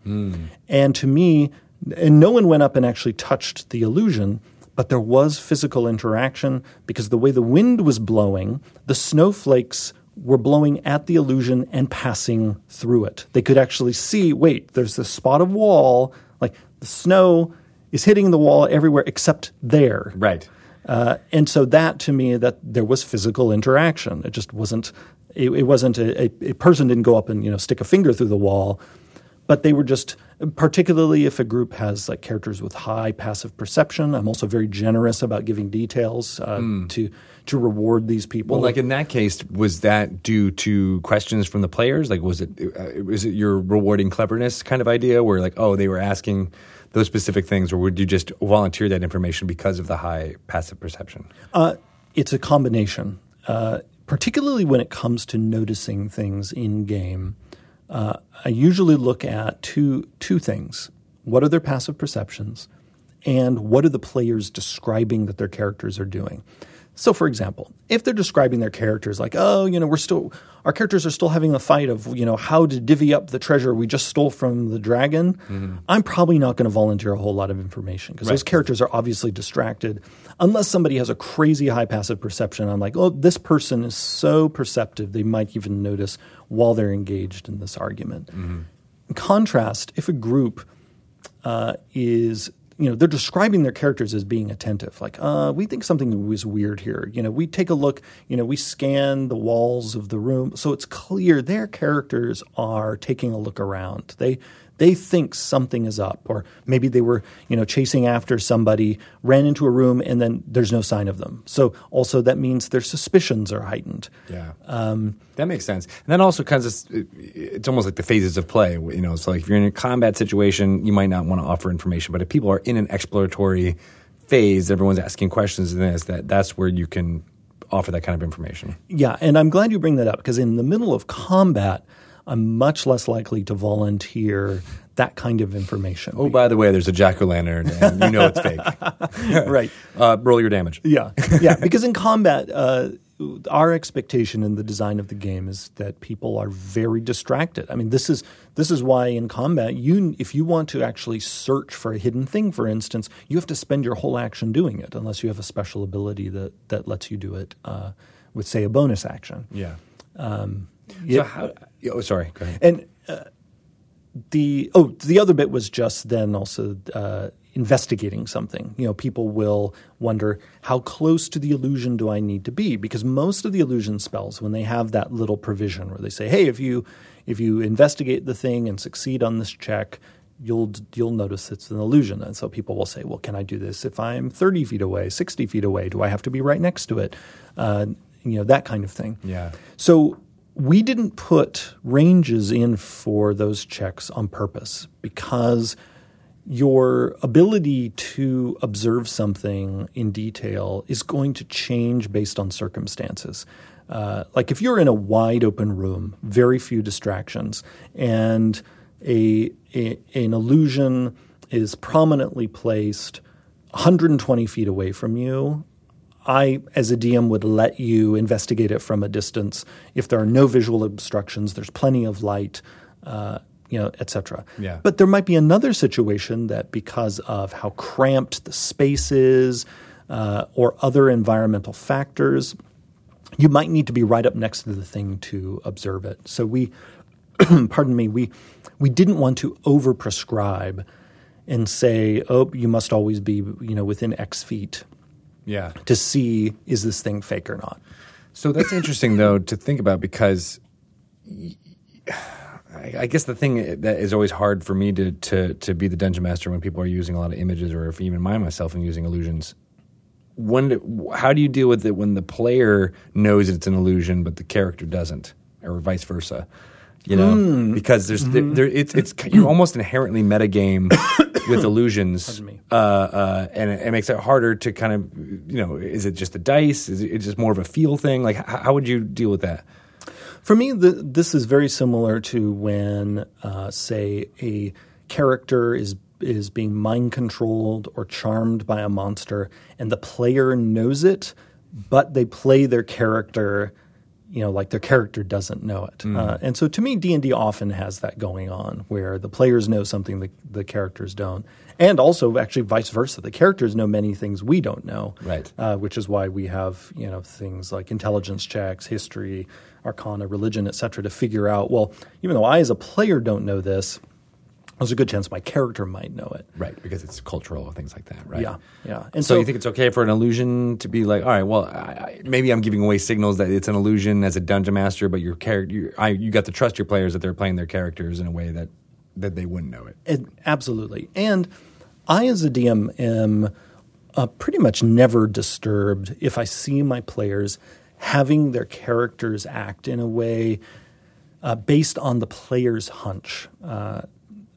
And to me, and no one went up and actually touched the illusion, but there was physical interaction because the way the wind was blowing, the snowflakes were blowing at the illusion and passing through it. They could actually see wait, there's this spot of wall, like the snow is hitting the wall everywhere except there. Right. Uh, and so that to me that there was physical interaction. It just wasn't. It, it wasn't a, a, a person didn't go up and you know stick a finger through the wall, but they were just particularly if a group has like characters with high passive perception. I'm also very generous about giving details uh, to to reward these people. Well, like in that case, was that due to questions from the players? Like, was it uh, was it your rewarding cleverness kind of idea, where like, oh, they were asking those specific things, or would you just volunteer that information because of the high passive perception? Uh, it's a combination, uh, particularly when it comes to noticing things in game. Uh, I usually look at two two things: what are their passive perceptions, and what are the players describing that their characters are doing. So, for example, if they're describing their characters like, "Oh, you know, we're still our characters are still having a fight of, you know, how to divvy up the treasure we just stole from the dragon," I'm probably not going to volunteer a whole lot of information because those characters are obviously distracted. Unless somebody has a crazy high passive perception, I'm like, "Oh, this person is so perceptive they might even notice while they're engaged in this argument." In contrast, if a group uh, is you know they're describing their characters as being attentive like uh, we think something was weird here. You know we take a look you know we scan the walls of the room so it's clear their characters are taking a look around. They they think something is up or maybe they were you know chasing after somebody ran into a room and then there's no sign of them so also that means their suspicions are heightened Yeah, um, that makes sense. And then also kind of it's almost like the phases of play. You know, so like if you're in a combat situation, you might not want to offer information, but if people are in an exploratory phase, everyone's asking questions, and this that that's where you can offer that kind of information. Yeah, and I'm glad you bring that up because in the middle of combat, I'm much less likely to volunteer that kind of information. Oh, by the way, there's a jack o' lantern, and you know it's fake. right. Uh, roll your damage. Yeah, yeah. Because in combat, uh, our expectation in the design of the game is that people are very distracted. I mean, this is this is why in combat, you if you want to actually search for a hidden thing, for instance, you have to spend your whole action doing it, unless you have a special ability that that lets you do it uh, with, say, a bonus action. Yeah. Yeah. So how? Oh, sorry. Go ahead. And uh, the oh, the other bit was just then also uh, investigating something. You know, people will wonder how close to the illusion do I need to be? Because most of the illusion spells, when they have that little provision where they say, "Hey, if you if you investigate the thing and succeed on this check." You'll you'll notice it's an illusion, and so people will say, "Well, can I do this if I'm 30 feet away, 60 feet away? Do I have to be right next to it?" Uh, you know that kind of thing. Yeah. So we didn't put ranges in for those checks on purpose because your ability to observe something in detail is going to change based on circumstances. Uh, like if you're in a wide open room, very few distractions, and a, a an illusion is prominently placed 120 feet away from you, I, as a DM, would let you investigate it from a distance. If there are no visual obstructions, there's plenty of light, uh, you know, etc. Yeah. But there might be another situation that, because of how cramped the space is, uh, or other environmental factors, you might need to be right up next to the thing to observe it. So we, pardon me, we we didn't want to overprescribe and say, oh, you must always be, you know, within X feet Yeah. to see is this thing fake or not. So that's interesting, though, to think about because y- I I guess the thing that is always hard for me to, to, to be the dungeon master when people are using a lot of images, or if even I myself am using illusions. When, do- how do you deal with it when the player knows it's an illusion but the character doesn't, or vice versa? You know, because there's there, there, it's it's you're almost inherently metagame with illusions, me. uh, uh, and it, it makes it harder to kind of you know is it just a dice? Is it just more of a feel thing? Like h- how would you deal with that? For me, the, this is very similar to when, uh, say, a character is is being mind controlled or charmed by a monster, and the player knows it, but they play their character, you know, like their character doesn't know it. Uh, and so, to me, D and D often has that going on, where the players know something the, the characters don't, and also actually vice versa. The characters know many things we don't know, Right. uh, which is why we have you know things like intelligence checks, history, arcana, religion, etc., to figure out. Well, even though I as a player don't know this, there's a good chance my character might know it. Right, because it's cultural things like that, right? Yeah, yeah. And so, you think it's okay for an illusion to be like, all right, well, I, I, maybe I'm giving away signals that it's an illusion as a dungeon master, but your character, you, I, you got to trust your players that they're playing their characters in a way that that they wouldn't know it. It, absolutely. And I, as a DM, am uh, pretty much never disturbed if I see my players having their characters act in a way uh, based on the player's hunch. Uh,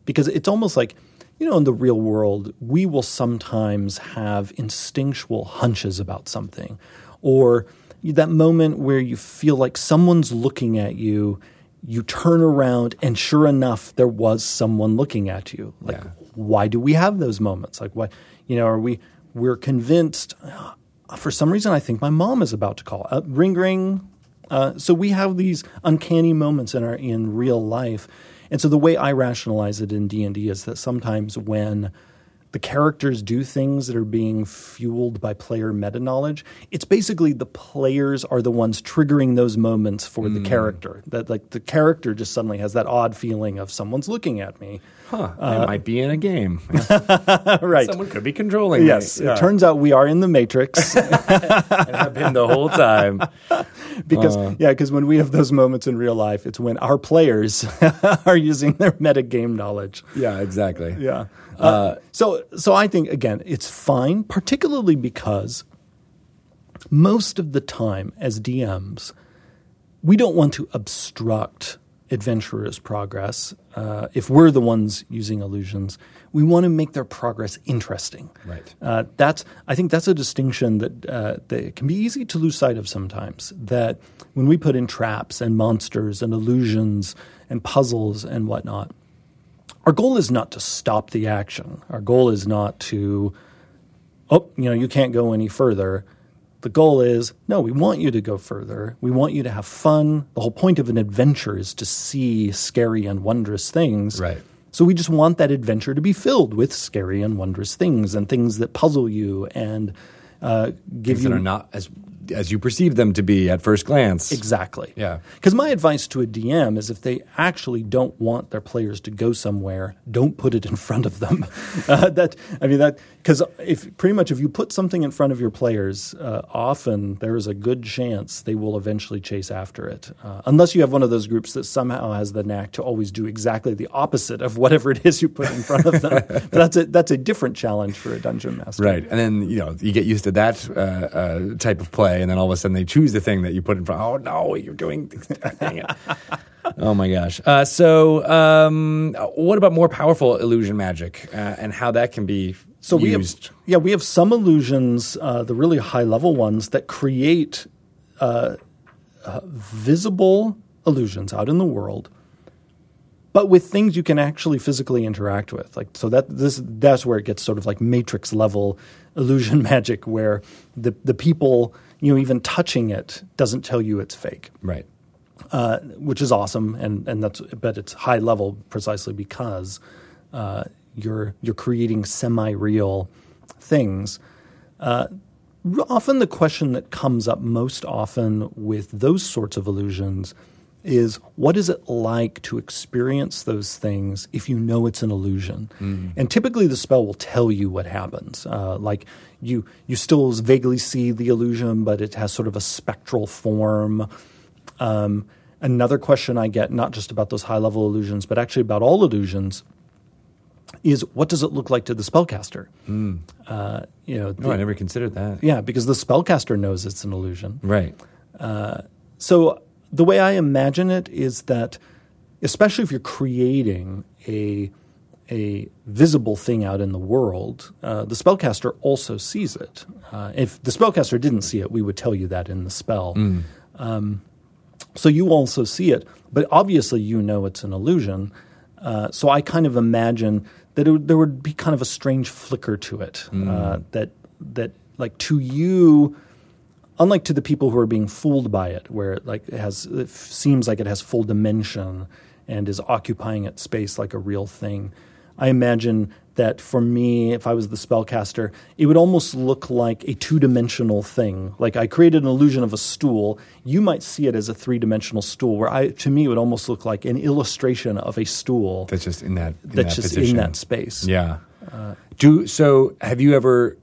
because it's almost like, you know, in the real world, we will sometimes have instinctual hunches about something. Or that moment where you feel like someone's looking at you, you turn around, and sure enough, there was someone looking at you. Like, Yeah. why do we have those moments? Like, why, you know, are we, we're convinced, "Uh, for some reason, I think my mom is about to call. Uh, ring, ring. Uh, so we have these uncanny moments in our in real life, and so the way I rationalize it in D and D is that sometimes when the characters do things that are being fueled by player meta knowledge, it's basically the players are the ones triggering those moments for the hmm. character. That like the character just suddenly has that odd feeling of someone's looking at me. Huh? I might be in a game. right. Someone could be controlling Yes, me. Yeah. it turns out we are in the Matrix. and I've been the whole time. because Uh. yeah, because when we have those moments in real life, it's when our players are using their meta game knowledge. Yeah, exactly. Yeah. Uh, so so I think again, it's fine, particularly because most of the time as DMs, we don't want to obstruct adventurers' progress. Uh, if we're the ones using illusions, we want to make their progress interesting. Right. Uh, that's I think that's a distinction that uh, that can be easy to lose sight of sometimes. That when we put in traps and monsters and illusions and puzzles and whatnot, our goal is not to stop the action. Our goal is not to, oh, you know, you can't go any further. The goal is, no, we want you to go further. We want you to have fun. The whole point of an adventure is to see scary and wondrous things. Right. So we just want that adventure to be filled with scary and wondrous things and things that puzzle you and uh, give Things you that are not as as you perceive them to be at first glance. Exactly. Yeah. Because my advice to a DM is if they actually don't want their players to go somewhere, don't put it in front of them. uh, that I mean that because if pretty much if you put something in front of your players, uh, often there is a good chance they will eventually chase after it, uh, unless you have one of those groups that somehow has the knack to always do exactly the opposite of whatever it is you put in front of them. but that's a that's a different challenge for a dungeon master. Right, and then you know you get used to that uh, uh, type of play, and then all of a sudden they choose the thing that you put in front. Oh no, you're doing. Dang it. oh my gosh. Uh, so, um, what about more powerful illusion magic uh, and how that can be So we used? have, yeah, we have some illusions, uh, the really high level ones that create uh, uh, visible illusions out in the world, but with things you can actually physically interact with. Like so that this that's where it gets sort of like matrix level illusion magic, where the the people you know even touching it doesn't tell you it's fake right. uh, which is awesome, and and that's but it's high level precisely because uh, you're you're creating semi real things. Uh, often the question that comes up most often with those sorts of illusions is what is it like to experience those things if you know it's an illusion and typically the spell will tell you what happens uh, like you you still vaguely see the illusion but it has sort of a spectral form um, another question I get, not just about those high level illusions, but actually about all illusions, is what does it look like to the spellcaster? Uh, you know, No, I never considered that. yeah, because the spellcaster knows it's an illusion. Right. So the way I imagine it is that, especially if you're creating a a visible thing out in the world, uh, the spellcaster also sees it. Uh, if the spellcaster didn't see it, we would tell you that in the spell. Um, so you also see it, but obviously you know it's an illusion. Uh, so I kind of imagine that it there would be kind of a strange flicker to it. Uh, that that like to you, unlike to the people who are being fooled by it, where it like it has it f- seems like it has full dimension and is occupying its space like a real thing. I imagine that for me, if I was the spellcaster, it would almost look like a two dimensional thing. Like I created an illusion of a stool. You might see it as a three dimensional stool, where I, to me, it would almost look like an illustration of a stool That's just in that. In that's that just position. in that space. Yeah. Uh, Do so. Have you ever?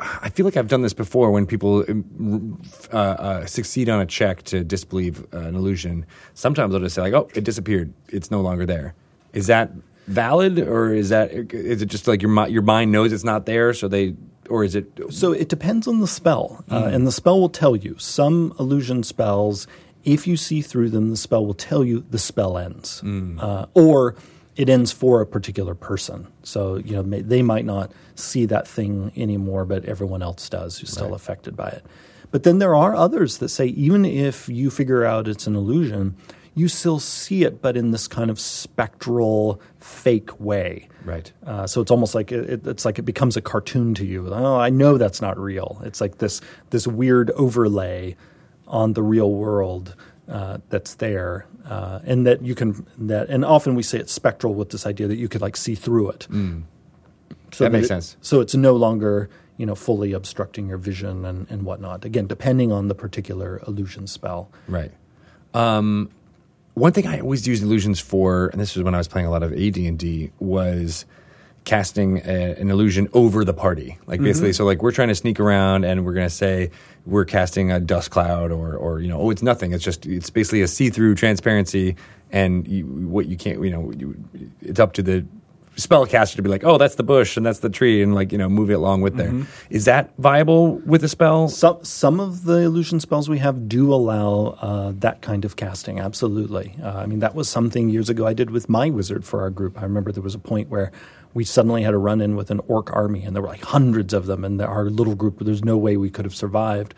I feel like I've done this before when people um, uh, uh, succeed on a check to disbelieve uh, an illusion. Sometimes they'll just say like, "Oh, it disappeared. It's no longer there." Is that valid, or is that is it just like your your mind knows it's not there, so they, or is it? So it depends on the spell, uh, and the spell will tell you. Some illusion spells, if you see through them, the spell will tell you the spell ends, uh, or it ends for a particular person. So you know may, they might not see that thing anymore, but everyone else does who's still affected by it. But then there are others that say even if you figure out it's an illusion, you still see it, but in this kind of spectral, fake way. Right. Uh, so it's almost like it, it- it's like it becomes a cartoon to you. Oh, I know that's not real. It's like this this weird overlay on the real world uh, that's there, uh, and that you can that. And often we say it's spectral with this idea that you could like see through it. So Mm. That makes it- sense. So it's no longer you know fully obstructing your vision and, and whatnot. Again, depending on the particular illusion spell. Right. Um, one thing I always used illusions for, and this was when I was playing a lot of AD and D, was casting a, an illusion over the party. Like basically, so like we're trying to sneak around, and we're going to say we're casting a dust cloud, or or you know, oh, it's nothing. It's just it's basically a see-through transparency, and you, what you can't, you know, you, it's up to the spellcaster to be like, oh, that's the bush and that's the tree, and like you know, move it along with there. Is that viable with a spell? Some some of the illusion spells we have do allow uh, that kind of casting. Absolutely. Uh, I mean, that was something years ago I did with my wizard for our group. I remember there was a point where we suddenly had a run in with an orc army, and there were like hundreds of them, and the, our little group there's no way we could have survived.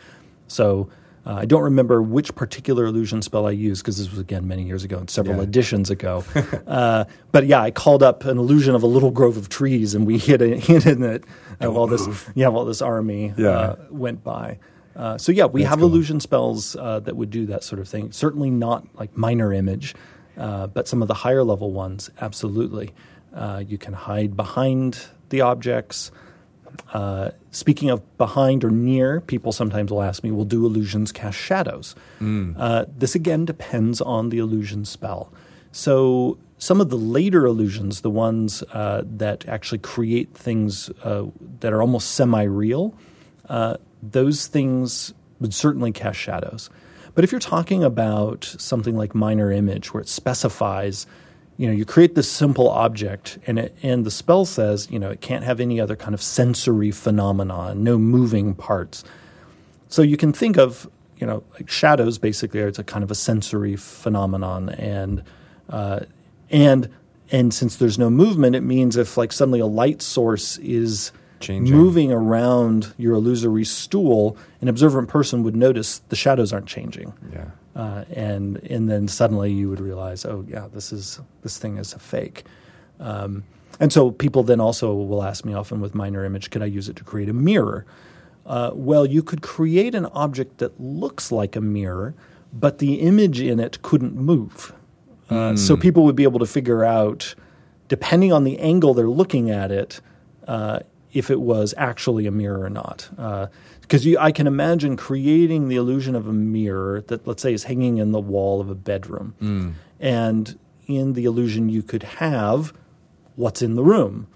So. Uh, I don't remember which particular illusion spell I used because this was again many years ago and several Yeah. editions ago. uh, but yeah, I called up an illusion of a little grove of trees, and we hit it, hit in it uh, while this yeah while this army Yeah. uh, went by. Uh, so yeah, we have illusion spells uh, that would do that sort of thing. Certainly not like minor image, uh, but some of the higher level ones, absolutely. Uh, you can hide behind the objects. Uh, speaking of behind or near, people sometimes will ask me, "Will do illusions cast shadows?" Uh, this again depends on the illusion spell. So some of the later illusions, the ones uh, that actually create things uh, that are almost semi-real, uh, those things would certainly cast shadows. But if you're talking about something like minor image, where it specifies, you know, you create this simple object, and it, and the spell says, you know, it can't have any other kind of sensory phenomenon, no moving parts. So you can think of, you know, like shadows basically are it's a kind of a sensory phenomenon, and uh, and and since there's no movement, it means if like suddenly a light source is Changing. moving around your illusory stool, an observant person would notice the shadows aren't changing. Yeah. Uh, and and then suddenly you would realize, oh yeah, this is this thing is a fake. Um, and so people then also will ask me often with minor image, can I use it to create a mirror? Uh, well, you could create an object that looks like a mirror, but the image in it couldn't move. Uh, So people would be able to figure out, depending on the angle they're looking at it, uh, if it was actually a mirror or not. Because I can imagine creating the illusion of a mirror that, let's say, is hanging in the wall of a bedroom. And in the illusion, you could have what's in the room.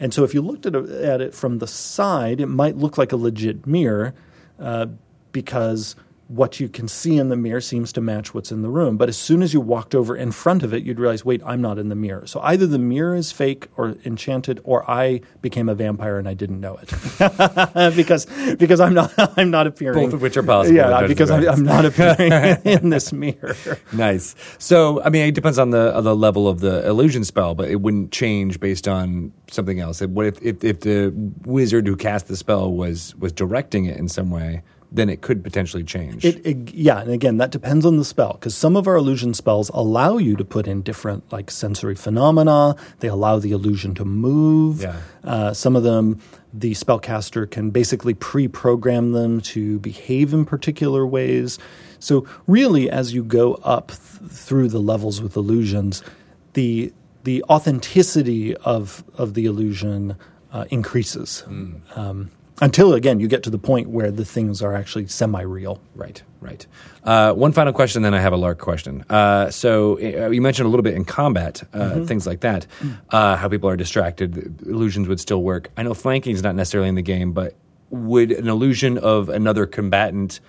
And so if you looked at it, at it from the side, it might look like a legit mirror uh, because what you can see in the mirror seems to match what's in the room. But as soon as you walked over in front of it, you'd realize, wait, I'm not in the mirror. So either the mirror is fake or enchanted, or I became a vampire and I didn't know it because because I'm not I'm not appearing. Both of which are possible in Yeah, because I'm, I'm not appearing in this mirror. Nice. So, I mean, it depends on the on the level of the illusion spell, but it wouldn't change based on something else. What if, if if the wizard who cast the spell was was directing it in some way? Then it could potentially change. It, it- yeah, and again, that depends on the spell because some of our illusion spells allow you to put in different like sensory phenomena. They allow the illusion to move. Yeah. Uh, some of them, the spellcaster can basically pre-program them to behave in particular ways. So really, as you go up th- through the levels with illusions, the the authenticity of of the illusion uh, increases. Um, until again, you get to the point where the things are actually semi-real. Right, right. Uh, one final question, then I have a lark question. Uh, so uh, you mentioned a little bit in combat, uh, Mm-hmm. things like that, uh, how people are distracted. Illusions would still work. I know flanking is not necessarily in the game, but would an illusion of another combatant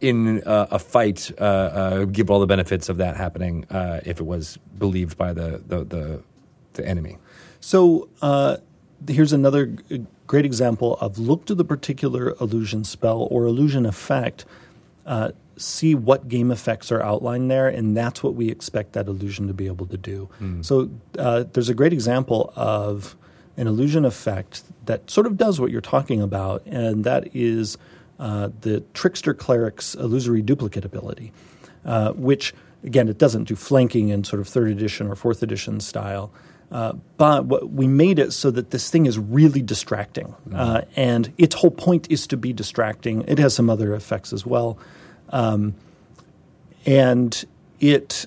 in uh, a fight uh, uh, give all the benefits of that happening uh, if it was believed by the the the, the enemy. So uh, here's another great example of look to the particular illusion spell or illusion effect, uh, see what game effects are outlined there, and that's what we expect that illusion to be able to do. So uh, there's a great example of an illusion effect that sort of does what you're talking about, and that is uh, the trickster cleric's illusory duplicate ability, uh, which again it doesn't do flanking in sort of third edition or fourth edition style. Uh, but we made it so that this thing is really distracting, uh, and its whole point is to be distracting. It has some other effects as well, um, and it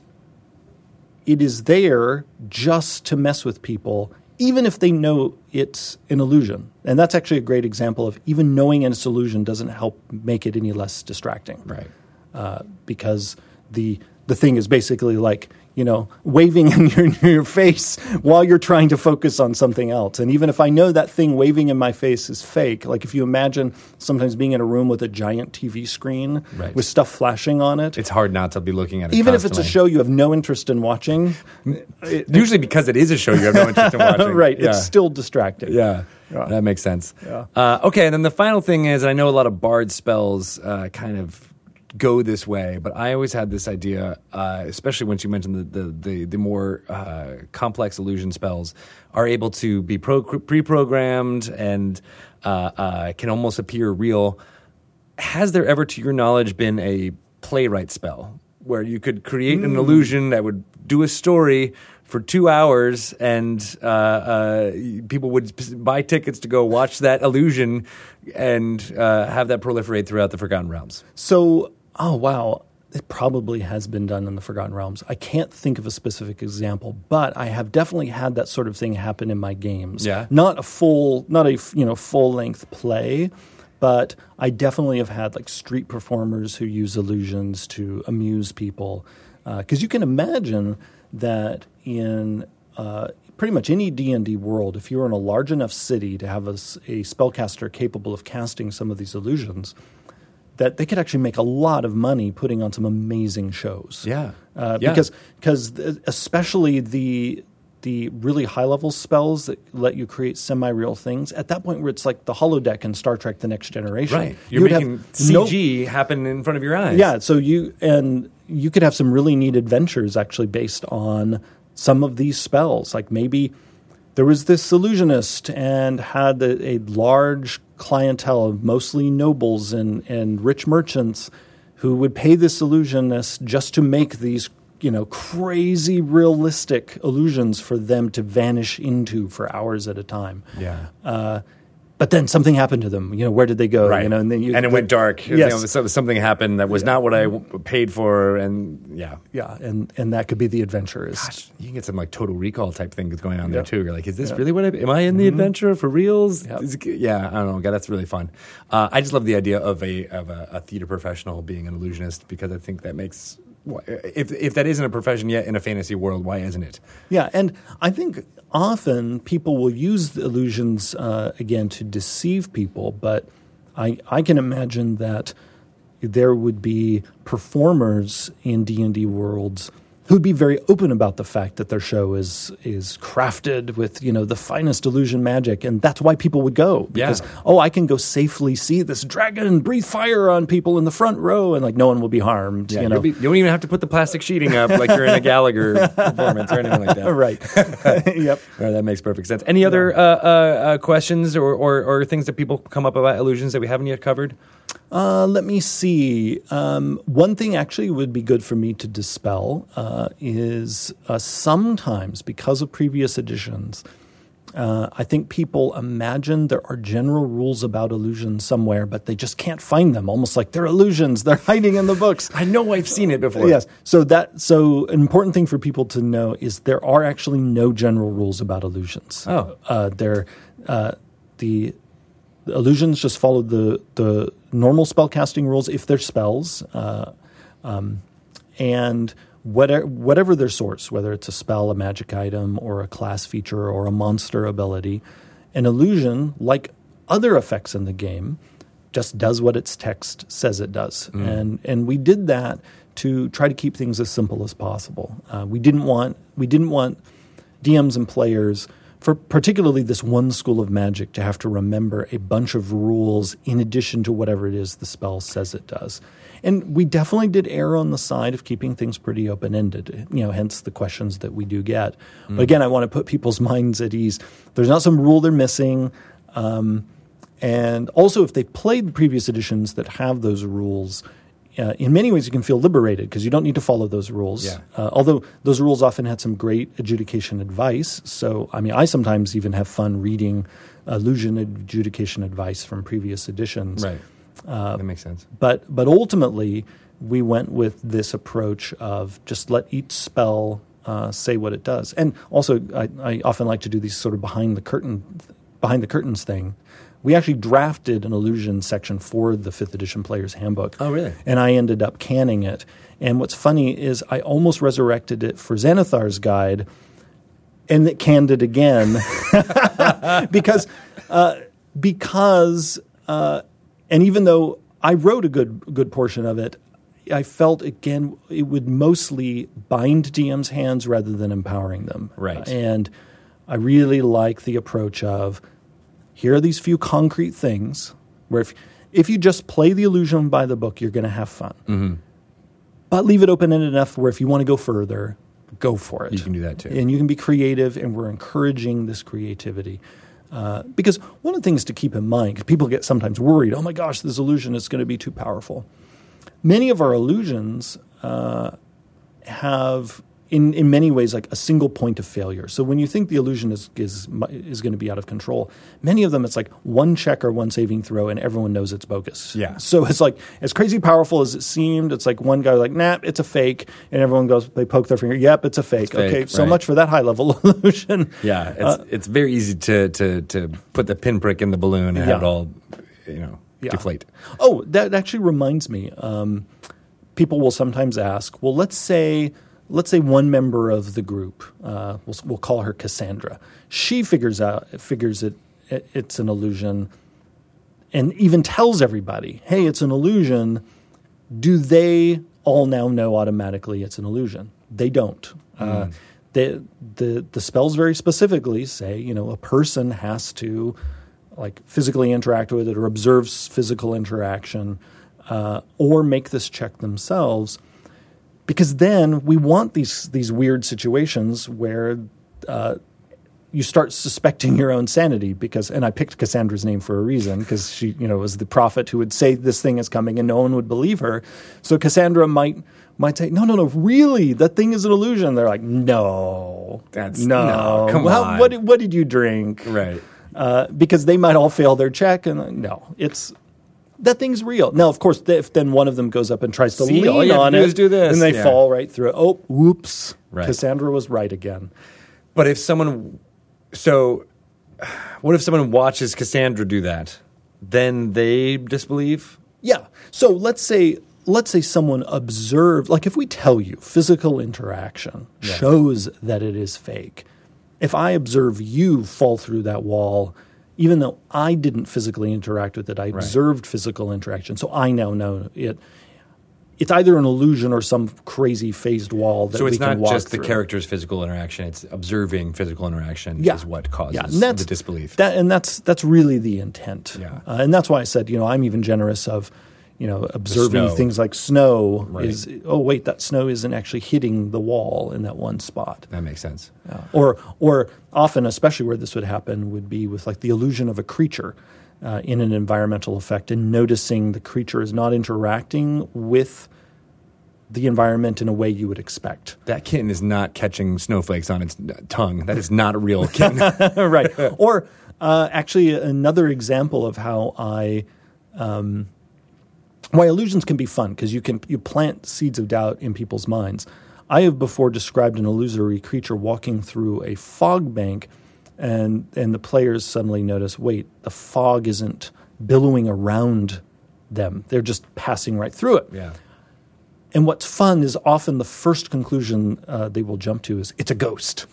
it is there just to mess with people, even if they know it's an illusion. And that's actually a great example of even knowing it's an illusion doesn't help make it any less distracting Right. uh, because the the thing is basically like you know waving in your, in your face while you're trying to focus on something else. And even if I know that thing waving in my face is fake, like if you imagine sometimes being in a room with a giant TV screen Right. with stuff flashing on it. It's hard not to be looking at it. even if it's a show you have no interest in watching, Usually because it is a show you have no interest in watching. right? Yeah. It's still distracting. Yeah, Yeah. that makes sense. Yeah. Uh, okay, and then the final thing is, I know a lot of bard spells uh, kind of go this way, but I always had this idea, uh, especially once you mentioned the the the, the more uh, complex illusion spells are able to be pro- pre-programmed and uh, uh, can almost appear real. Has there ever, to your knowledge, been a playwright spell where you could create an illusion that would do a story for two hours and uh, uh, people would buy tickets to go watch that illusion and uh, have that proliferate throughout the Forgotten Realms? So, oh wow, it probably has been done in the Forgotten Realms. I can't think of a specific example, but I have definitely had that sort of thing happen in my games. Yeah. not a full, not a you know full length play, but I definitely have had like street performers who use illusions to amuse people. Because you can imagine that in uh, pretty much any D and D world, if you're in a large enough city to have a spellcaster capable of casting some of these illusions, that they could actually make a lot of money putting on some amazing shows. Yeah. Uh, Yeah. Because because especially the the really high level spells that let you create semi real things at that point where it's like the holodeck in Star Trek: The Next Generation. Right. You You're would making have no- CG happen in front of your eyes. yeah, so you and you could have some really neat adventures actually based on some of these spells. Like maybe there was this illusionist and had a, a large clientele of mostly nobles and, and rich merchants who would pay this illusionist just to make these you know crazy realistic illusions for them to vanish into for hours at a time. Yeah. Uh, but then something happened to them. You know, where did they go? Right. You know, and then you, and it went dark. You Yes. know, so- something happened that was not what I paid for, and yeah. Yeah, and and that could be the adventure. Gosh, you can get some like total recall type things going on there too. You're like, is this Yeah. really what I am I in the adventure for reals? It- yeah, I don't know. God, that's really fun. Uh, I just love the idea of a of a, a theater professional being an illusionist because I think that makes if if that isn't a profession yet in a fantasy world, why isn't it? yeah, and I think often people will use illusions uh, again to deceive people, but I I can imagine that there would be performers in D and D worlds who'd be very open about the fact that their show is is crafted with you know the finest illusion magic, and that's why people would go because Yeah. oh I can go safely see this dragon breathe fire on people in the front row, and like no one will be harmed. Yeah, you know, be, you don't even have to put the plastic sheeting up like you're in a Gallagher performance or anything like that. right? yep. Right, that makes perfect sense. Any other uh, uh, uh, questions or, or, or things that people come up about illusions that we haven't yet covered? Uh, let me see. Um, one thing actually would be good for me to dispel uh, is uh, sometimes because of previous editions, uh, I think people imagine there are general rules about illusions somewhere, but they just can't find them. Almost like they're illusions; they're hiding in the books. I know I've seen it before. Yes. So that so an important thing for people to know is there are actually no general rules about illusions. Oh. Uh, there, uh, the, the illusions just follow the the normal spellcasting rules if they're spells, uh, um, and whatever whatever their source, whether it's a spell, a magic item, or a class feature, or a monster ability, an illusion like other effects in the game just does what its text says it does, and and we did that to try to keep things as simple as possible. Uh, we didn't want we didn't want DMs and players, for particularly this one school of magic, to have to remember a bunch of rules in addition to whatever it is the spell says it does. And we definitely did err on the side of keeping things pretty open ended, you know, hence the questions that we do get. But again, I want to put people's minds at ease. There's not some rule they're missing. Um, and also, if they've played previous editions that have those rules, uh, in many ways you can feel liberated because you don't need to follow those rules. Yeah. Uh, although those rules often had some great adjudication advice. So, I mean, I sometimes even have fun reading illusion adjudication advice from previous editions. Right. that makes sense. But but ultimately, we went with this approach of just let each spell uh, say what it does. And also, I, I often like to do these sort of behind the curtain, behind the curtains thing. We actually drafted an illusion section for the fifth edition player's handbook. Oh, really? And I ended up canning it. And what's funny is I almost resurrected it for Xanathar's guide, and it canned it again because uh, because uh, and even though I wrote a good good portion of it, I felt again it would mostly bind DM's hands rather than empowering them. Right. and I really like the approach of here are these few concrete things where if if you just play the illusion by the book, you're going to have fun. Mm-hmm. But leave it open ended enough where if you want to go further, go for it. You can do that too. And you can be creative, and we're encouraging this creativity. Uh, because one of the things to keep in mind, because people get sometimes worried, oh my gosh, this illusion is going to be too powerful. Many of our illusions uh, have, in, in many ways, like a single point of failure. So when you think the illusion is, is, is going to be out of control, many of them it's like one check or one saving throw, and everyone knows it's bogus. Yeah. So it's like as crazy powerful as it seemed. It's like one guy like, nah, it's a fake, and everyone goes, they poke their finger, yep, it's a fake. fake, okay, so right. much for that high level illusion. Yeah, it's Uh, it's very easy to, to to put the pinprick in the balloon and have it all, you know, Yeah. deflate. Oh, that actually reminds me. Um, people will sometimes ask, well, let's say, let's say one member of the group, uh, we'll, we'll call her Cassandra. She figures out figures it, it it's an illusion, and even tells everybody, hey, it's an illusion. Do they all now know automatically it's an illusion? They don't. Uh, the, the the spells very specifically say, you know, a person has to like physically interact with it or observe physical interaction uh, or make this check themselves because then we want these these weird situations where uh, you start suspecting your own sanity because and I picked Cassandra's name for a reason because she you know was the prophet who would say this thing is coming and no one would believe her. So Cassandra might might say no no no really? That thing is an illusion? They're like no. That's- no, no, come on. what did- what did you drink? Right. uh, because they might all fail their check and uh, no. It's that thing's real. Now, of course, if then one of them goes up and tries to See, lean you have to on it, do this. and they Yeah. fall right through. Oh, whoops! Right. Cassandra was right again. But if someone, so what if someone watches Cassandra do that? Then they disbelieve. Yeah. So let's say let's say someone observed, like if we tell you physical interaction Yeah. shows that it is fake. If I observe you fall through that wall, even though I didn't physically interact with it, I observed physical interaction. So I now know it. It's either an illusion or some crazy phased wall that So we it's not walk just the character's physical interaction; it's observing physical interaction yeah. is what causes yeah. and that's, the disbelief. That, and that's that's really the intent. Yeah. Uh, and that's why I said, you know, I'm even generous of, you know, observing things like snow Right. is, oh, wait, that snow isn't actually hitting the wall in that one spot. that makes sense. Or, or often, especially where this would happen, would be with like the illusion of a creature uh, in an environmental effect and noticing the creature is not interacting with the environment in a way you would expect. That kitten is not catching snowflakes on its tongue. That is not a real kitten. right. Or uh, actually, another example of how I. Um, why illusions can be fun because you can you plant seeds of doubt in people's minds. I have before described an illusory creature walking through a fog bank, and and the players suddenly notice, wait, the fog isn't billowing around them; they're just passing right through it. yeah. And what's fun is often the first conclusion uh, they will jump to is it's a ghost.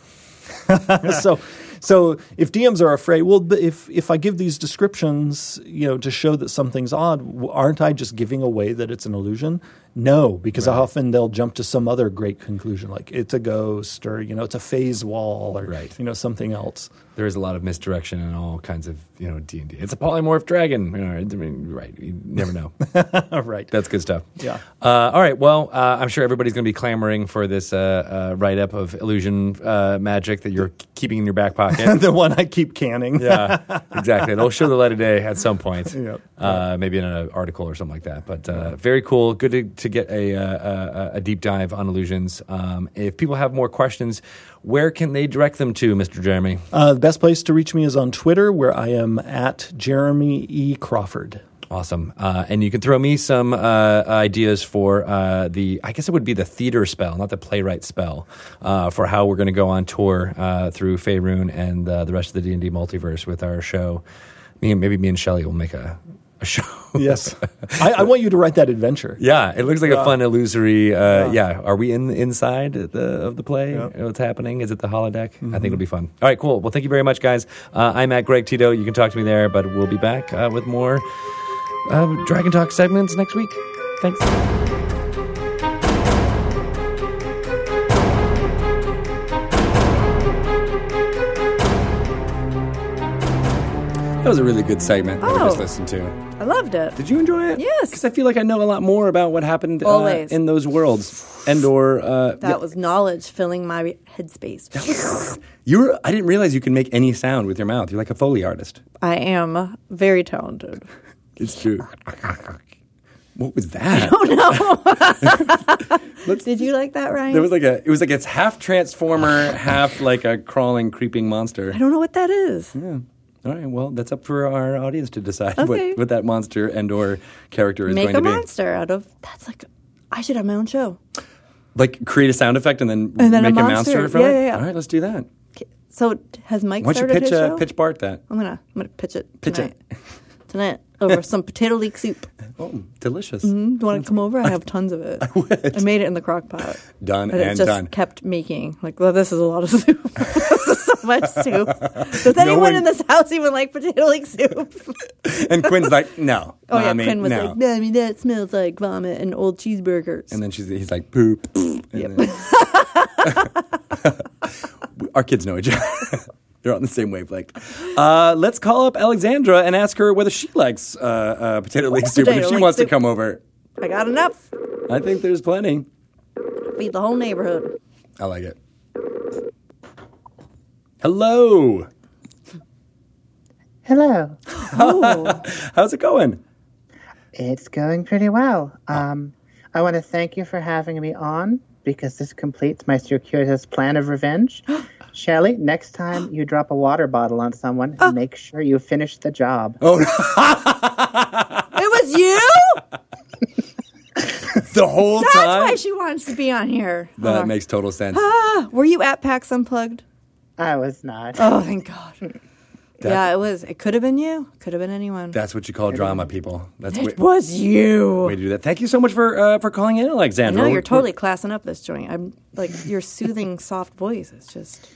so, so if DMs are afraid, well, if if I give these descriptions, you know, to show that something's odd, aren't I just giving away that it's an illusion? No, because often they'll jump to some other great conclusion, like it's a ghost, or you know, it's a phase wall, or Right. you know, something else. There is a lot of misdirection and all kinds of you know D and D. It's a polymorph dragon. You know, I mean, right? You never know. right. That's good stuff. Yeah. Uh, all right. Well, uh, I'm sure everybody's going to be clamoring for this uh, uh, write up of illusion uh, magic that you're keeping in your back pocket. the one I keep canning. yeah, exactly. It'll show the light of day at some point. Yep. Uh, maybe in an article or something like that. But uh, very cool. Good to, to get a, uh, a, a deep dive on illusions. Um, if people have more questions, where can they direct them to, Mr. Jeremy? Uh, the best place to reach me is on Twitter, where I am at Jeremy E. Crawford. Awesome. Uh, and you can throw me some uh, ideas for uh, the, I guess it would be the theater spell, not the playwright spell, uh, for how we're going to go on tour uh, through Faerun and uh, the rest of the D&D multiverse with our show. Me, and- maybe me and Shelly will make a, a show. Yes, I, I want you to write that adventure. Yeah, it looks like a fun illusory. Uh, yeah. are we in inside of the, of the play? What's happening? Is it the holodeck? I think it'll be fun. All right, cool. Well, thank you very much, guys. Uh, I'm at Greg Tito. You can talk to me there, but we'll be back uh, with more uh, Dragon Talk segments next week. Thanks. That was a really good segment that we just Oh. listened to. I loved it. Did you enjoy it? Yes. Because I feel like I know a lot more about what happened uh, Always. in those worlds. Endor. Uh, That yeah. was knowledge filling my headspace. You were. I didn't realize you can make any sound with your mouth. You're like a foley artist. I am very talented. It's true. What was that? I don't know. Did you like that, Ryan? There was like a. It was like it's half transformer, half like a crawling, creeping monster. I don't know what that is. Yeah. All right. Well, that's up for our audience to decide Okay. what, what that monster and or character is Make going a to be. Make a monster out of. That's like. I should have my own show. Like create a sound effect and then, And then make a monster. monster from Yeah, it. yeah, yeah. All right. Let's do that. Okay. So has Mike Why don't you started pitch his uh, show? pitch Bart that? I'm gonna I'm gonna pitch it Pitch tonight. it. tonight over some potato leek soup. Oh, delicious. Mm, Do you want to come over? I have tons of it. I, would. made it in the crock pot. Done And and just done. kept making like, well, this is a lot of soup. this is so much soup. Does anyone one- in this house even like potato leek soup? And Quinn's like, no. Oh yeah, mommy, Quinn was no. like, "Mommy, that smells like vomit and old cheeseburgers." And then she's he's like poop. Yep. then- Our kids know each other. They're on the same wavelength. Uh, let's call up Alexandra and ask her whether she likes uh, uh, potato leek soup and if she leek wants to come over. I got enough. I think there's plenty. Feed the whole neighborhood. I like it. Hello. Hello. Oh, How's it going? It's going pretty well. Um, I want to thank you for having me on because this completes my circuitous plan of revenge. Shelly, next time you drop a water bottle on someone, make sure you finish the job. Oh, it was you. the whole That's time? That's why she wants to be on here. that Uh, makes total sense. ah, were you at PAX Unplugged? I was not. Oh, thank God. yeah, it was. It could have been you. Could have been anyone. That's what you call drama, people. That's it way, was you. way to do that. Thank you so much for uh, for calling in, Alexandra. No, you're We're- totally classing up this joint. I'm like your soothing, soft voice is just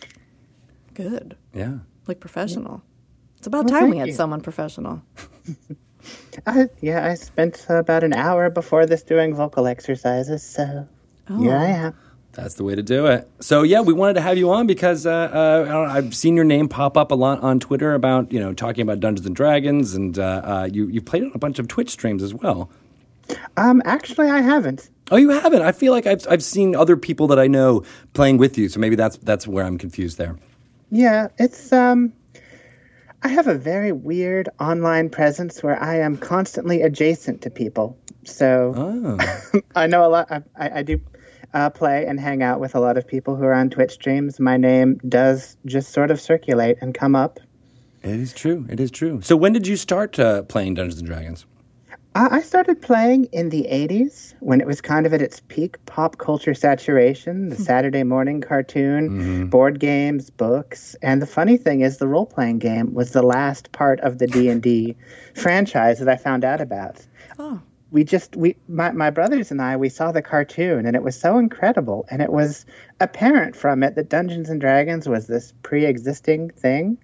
good, Yeah. like professional. It's about Well, time we had you. someone professional. I, yeah, I spent about an hour before this doing vocal exercises, so yeah. I am. That's the way to do it. So yeah, we wanted to have you on because uh, uh, I I've seen your name pop up a lot on Twitter about you know talking about Dungeons and Dragons, and uh, uh, you you played on a bunch of Twitch streams as well. Um, actually, I haven't. Oh, you haven't? I feel like I've I've seen other people that I know playing with you, so maybe that's that's where I'm confused there. Yeah, it's um I have a very weird online presence where I am constantly adjacent to people. So Oh, I know a lot I, I, I do uh, play and hang out with a lot of people who are on Twitch streams. My name does just sort of circulate and come up. it is true. It is true. So when did you start uh, playing Dungeons and Dragons? I I started playing in the 80s when it was kind of at its peak pop culture saturation, the Saturday morning cartoon, board games, books, and the funny thing is the role-playing game was the last part of the D&D franchise that I found out about. We just we my, my brothers and I we saw the cartoon and it was so incredible and it was apparent from it that Dungeons and Dragons was this pre-existing thing,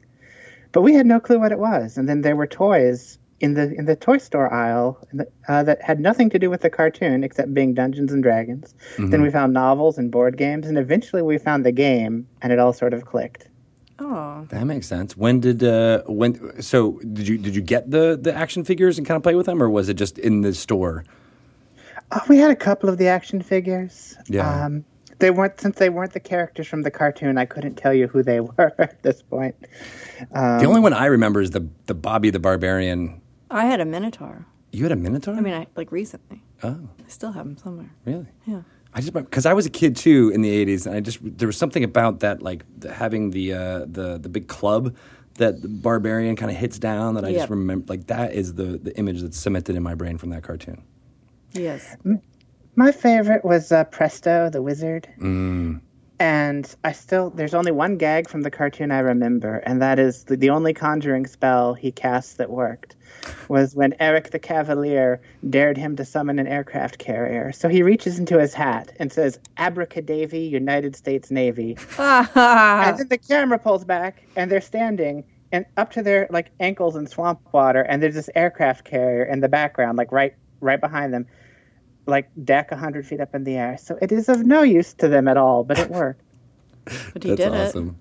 but we had no clue what it was. And then there were toys in the in the toy store aisle uh, that had nothing to do with the cartoon except being Dungeons and Dragons. Then we found novels and board games, and eventually we found the game, and it all sort of clicked. Oh, That makes sense. When did uh when so did you did you get the the action figures and kind of play with them or was it just in the store? Oh, we had a couple of the action figures. Yeah. Um, they weren't since they weren't the characters from the cartoon. I couldn't tell you who they were at this point. the only one I remember is the the Bobby the Barbarian. I had a Minotaur. You had a Minotaur? I mean, I like recently. oh, I still have him somewhere. really? Yeah. I just because I was a kid too in the '80s, and I just there was something about that, like the, having the uh, the the big club that the barbarian kind of hits down. That I Yeah. just remember, like that is the the image that's cemented in my brain from that cartoon. Yes. My favorite was uh, Presto the Wizard. Mm. And I still, there's only one gag from the cartoon I remember, and that is the, the only conjuring spell he casts that worked was when Eric the Cavalier dared him to summon an aircraft carrier. So he reaches into his hat and says, Abracadavy, United States Navy. and then the camera pulls back, and they're standing and up to their like ankles in swamp water, and there's this aircraft carrier in the background, like right right behind them, like deck hundred feet up in the air. So it is of no use to them at all, but it worked. But he That's did awesome.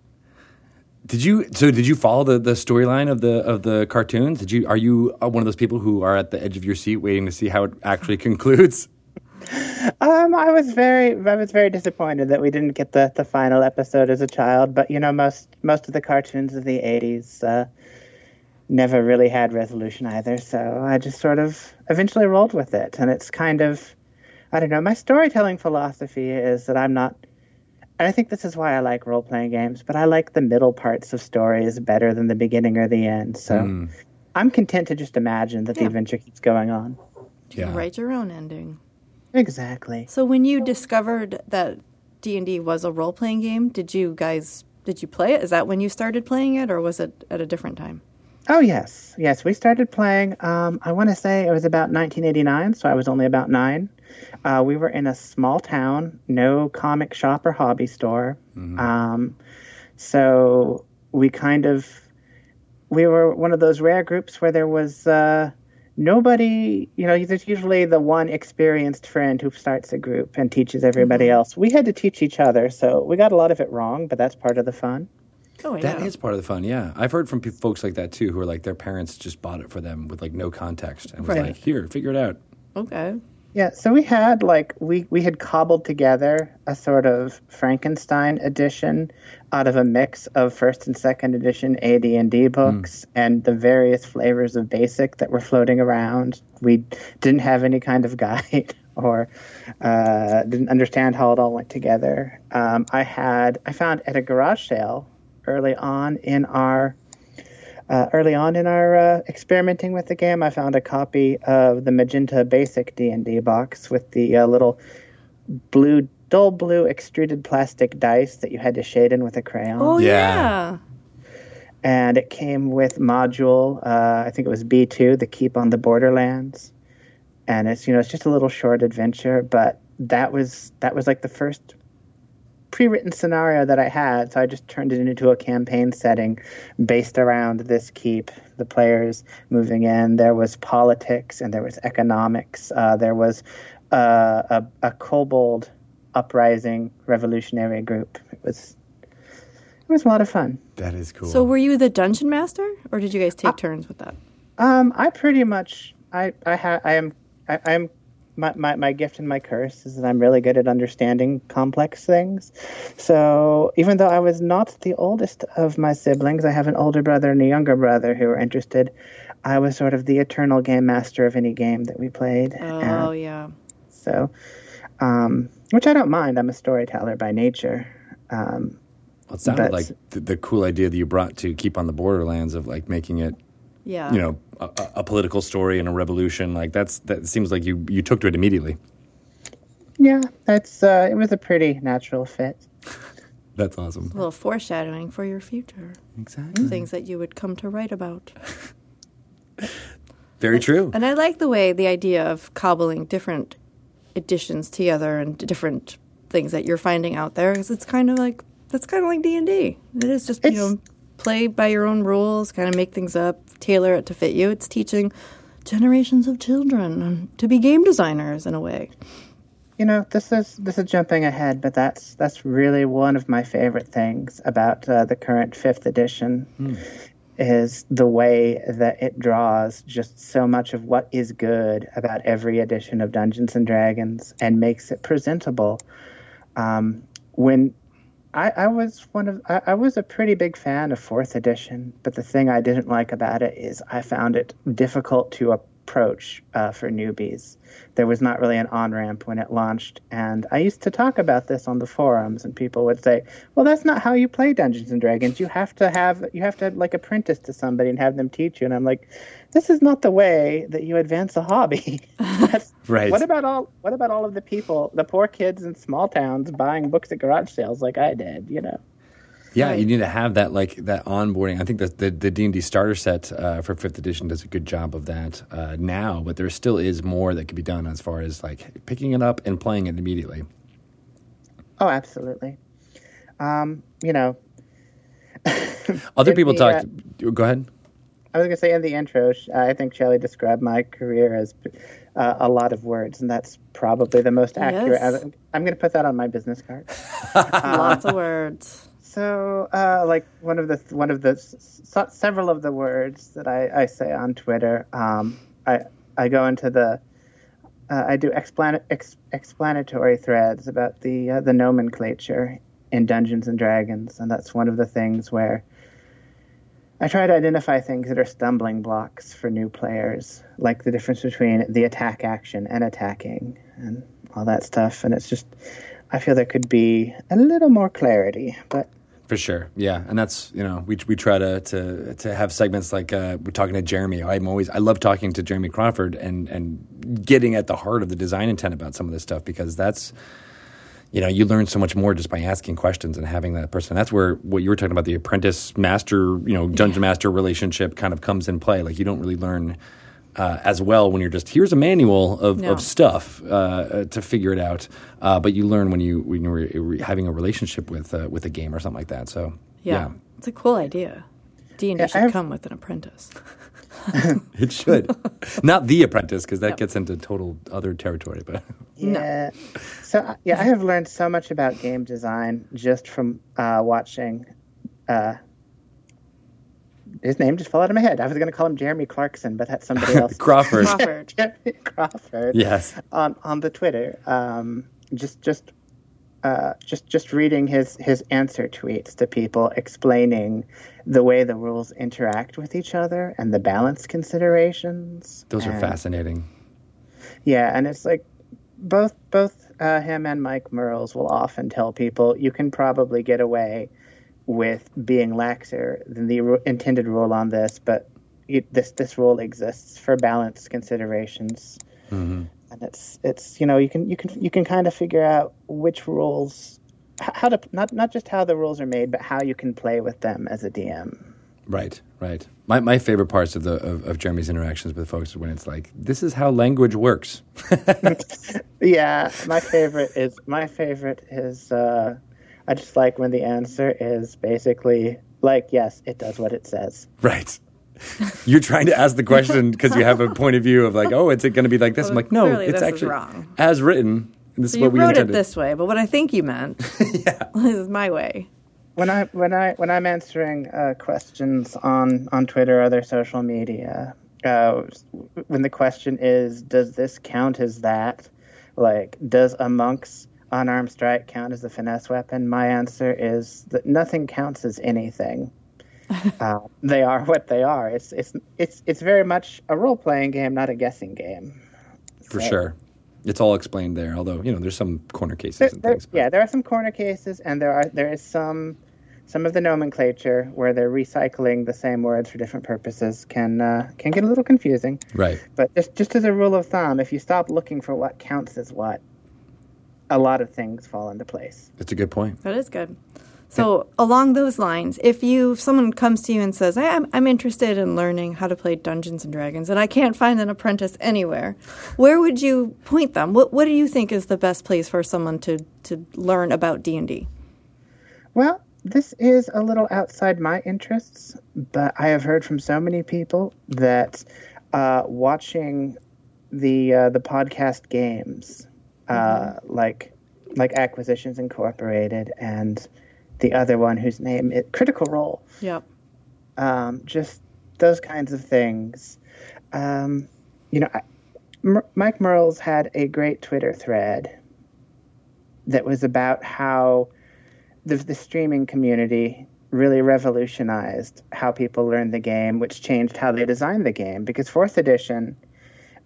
Did you so? Did you follow the, the storyline of the of the cartoons? Did you are you uh, one of those people who are at the edge of your seat waiting to see how it actually concludes? Um, I was very, I was very disappointed that we didn't get the, the final episode as a child. But you know, most most of the cartoons of the '80s uh, never really had resolution either. So I just sort of eventually rolled with it, and it's kind of, I don't know. My storytelling philosophy is that I'm not. And I think this is why I like role playing games, but I like the middle parts of stories better than the beginning or the end. So hmm. I'm content to just imagine that the adventure keeps going on. it. Write your own ending. Exactly. So when you discovered that D and D was a role playing game, did you guys did you play it? Is that when you started playing it, or was it at a different time? Oh yes, yes. We started playing. Um, I want to say it was about 1989, so I was only about nine. Uh, we were in a small town, no comic shop or hobby store. Um, so we kind of we were one of those rare groups where there was uh, nobody. You know, there's usually the one experienced friend who starts a group and teaches everybody else. We had to teach each other, so we got a lot of it wrong, but that's part of the fun. Oh, yeah. That is part of the fun. Yeah, I've heard from pe- folks like that too, who are like their parents just bought it for them with like no context and was Right. like, "Here, figure it out." okay. Yeah, so we had like we we had cobbled together a sort of Frankenstein edition out of a mix of first and second edition AD&D books and the various flavors of basic that were floating around. We didn't have any kind of guide or uh, didn't understand how it all went together. Um, I had I found at a garage sale early on in our uh, early on in our uh, experimenting with the game, I found a copy of the Magenta Basic D and D box with the uh, little blue, dull blue extruded plastic dice that you had to shade in with a crayon. Oh Yeah. yeah. And it came with module. Uh, I think it was B two, the Keep on the Borderlands. And it's you know it's just a little short adventure, but that was that was like the first pre-written scenario that I had, so I just turned it into a campaign setting based around this keep. The players moving in. There was politics and there was economics. Uh, there was uh, a, a kobold uprising revolutionary group. It was it was a lot of fun. That is cool. So were you the dungeon master, or did you guys take turns with that? Um, I pretty much I I ha- I am I, I am my, my my gift and my curse is that I'm really good at understanding complex things. So even though I was not the oldest of my siblings, I have an older brother and a younger brother who were interested. I was sort of the eternal game master of any game that we played. Oh yeah. so, um, which I don't mind. I'm a storyteller by nature. Um, Well, it sounded But- like the, the cool idea that you brought to keep on the borderlands of like making it, Yeah. you know, a, a- a political story and a revolution. Like that's that seems like you you took to it immediately. yeah, that's uh, it was a pretty natural fit. That's awesome. a little foreshadowing for your future. Exactly. Things that you would come to write about. Very true. And I like the way the idea of cobbling different editions together and different things that you're finding out there because it's kind of like that's kind of like D and D. It is just you know play by your own rules, kind of make things up, tailor it to fit you. It's teaching generations of children to be game designers in a way. You know, this is this is jumping ahead, but that's that's really one of my favorite things about uh, the current fifth edition is the way that it draws just so much of what is good about every edition of Dungeons and Dragons and makes it presentable. Um, when I, I was one of I, I was a pretty big fan of fourth edition, but the thing I didn't like about it is I found it difficult to approach uh, for newbies. There was not really an on ramp when it launched, and I used to talk about this on the forums, and people would say, "Well, that's not how you play Dungeons and Dragons. You have to have you have to like apprentice to somebody and have them teach you." And I'm like, "This is not the way that you advance a hobby." Right. What about all What about all of the people, the poor kids in small towns buying books at garage sales like I did? You know. Yeah, Right. you need to have that like that onboarding. I think that the the D and D starter set uh, for fifth edition does a good job of that uh, now, but there still is more that could be done as far as like picking it up and playing it immediately. Oh, absolutely. Um, you know, Other people the, talk. Go ahead. I was going to say in the intro, I think Shelly described my career as uh, a lot of words, and that's probably the most accurate. Yes. I'm going to put that on my business card. Lots of words. So, uh, like one of the one of the s- several of the words that I, I say on Twitter, um, I I go into the uh, I do explan- ex- explanatory threads about the uh, the nomenclature in Dungeons and Dragons, and that's one of the things where I try to identify things that are stumbling blocks for new players, like the difference between the attack action and attacking, and all that stuff. And it's just I feel there could be a little more clarity, but For sure, yeah, and that's you know we we try to to to have segments like uh, we're talking to Jeremy. I'm always I love talking to Jeremy Crawford and and getting at the heart of the design intent about some of this stuff because that's you know you learn so much more just by asking questions and having that person. That's where what you were talking about the apprentice master you know dungeon master relationship kind of comes in play. Like you don't really learn. Uh, as well, when you're just here's a manual of, No. of stuff uh, uh, to figure it out, uh, but you learn when you when you're having a relationship with uh, with a game or something like that. So Yeah, it's a cool idea. D and D should I've- come with an apprentice. It should. Not The Apprentice, because that gets into total other territory. But Yeah. So uh, yeah, I have learned so much about game design just from uh, watching. His name just fell out of my head. I was going to call him Jeremy Clarkson, but that's somebody else. Crawford. Crawford. Jeremy Crawford. yes. On on the Twitter, um, just just. Uh, just just reading his his answer tweets to people explaining the way the rules interact with each other and the balance considerations. Those are fascinating. yeah, and it's like both both uh, him and Mike Mearls will often tell people you can probably get away with being laxer than the intended rule on this, but it, this this rule exists for balance considerations, and it's it's you know you can you can you can kind of figure out which rules how to not not just how the rules are made, but how you can play with them as a DM. Right, right. My, my favorite parts of, the, of, of Jeremy's interactions with folks is when it's like, this is how language works. Yeah, my favorite is my favorite is uh, I just like when the answer is basically like yes, it does what it says. right. You're trying to ask the question because you have a point of view of like, oh, is it going to be like this? I'm like, no, it's actually wrong. as written. This So is you what we wrote intended. it this way, but what I think you meant this is my way. When I when I when I'm answering uh, questions on on Twitter or other social media, uh, when the question is, does this count as that? Like, does a monk's unarmed strike count as a finesse weapon? My answer is that nothing counts as anything. uh, they are what they are. It's it's it's it's very much a role playing game, not a guessing game. For sure. It's all explained there, although, you know, there's some corner cases There, and there- things. but- yeah, there are some corner cases, and there are there is some some of the nomenclature where they're recycling the same words for different purposes can uh, can get a little confusing. Right. But just just as a rule of thumb, if you stop looking for what counts as what, a lot of things fall into place. That's a good point. That is good. So along those lines, if you if someone comes to you and says, hey, "I'm I'm interested in learning how to play Dungeons and Dragons, and I can't find an apprentice anywhere," where would you point them? What What do you think is the best place for someone to to learn about D and D? Well, this is a little outside my interests, but I have heard from so many people that uh, watching the uh, the podcast games, uh, like like Acquisitions Incorporated and the other one whose name is Critical Role, Yep. um, just those kinds of things. Um, you know, I, M- Mike Mearls had a great Twitter thread that was about how the, the streaming community really revolutionized how people learned the game, which changed how they designed the game. Because fourth edition,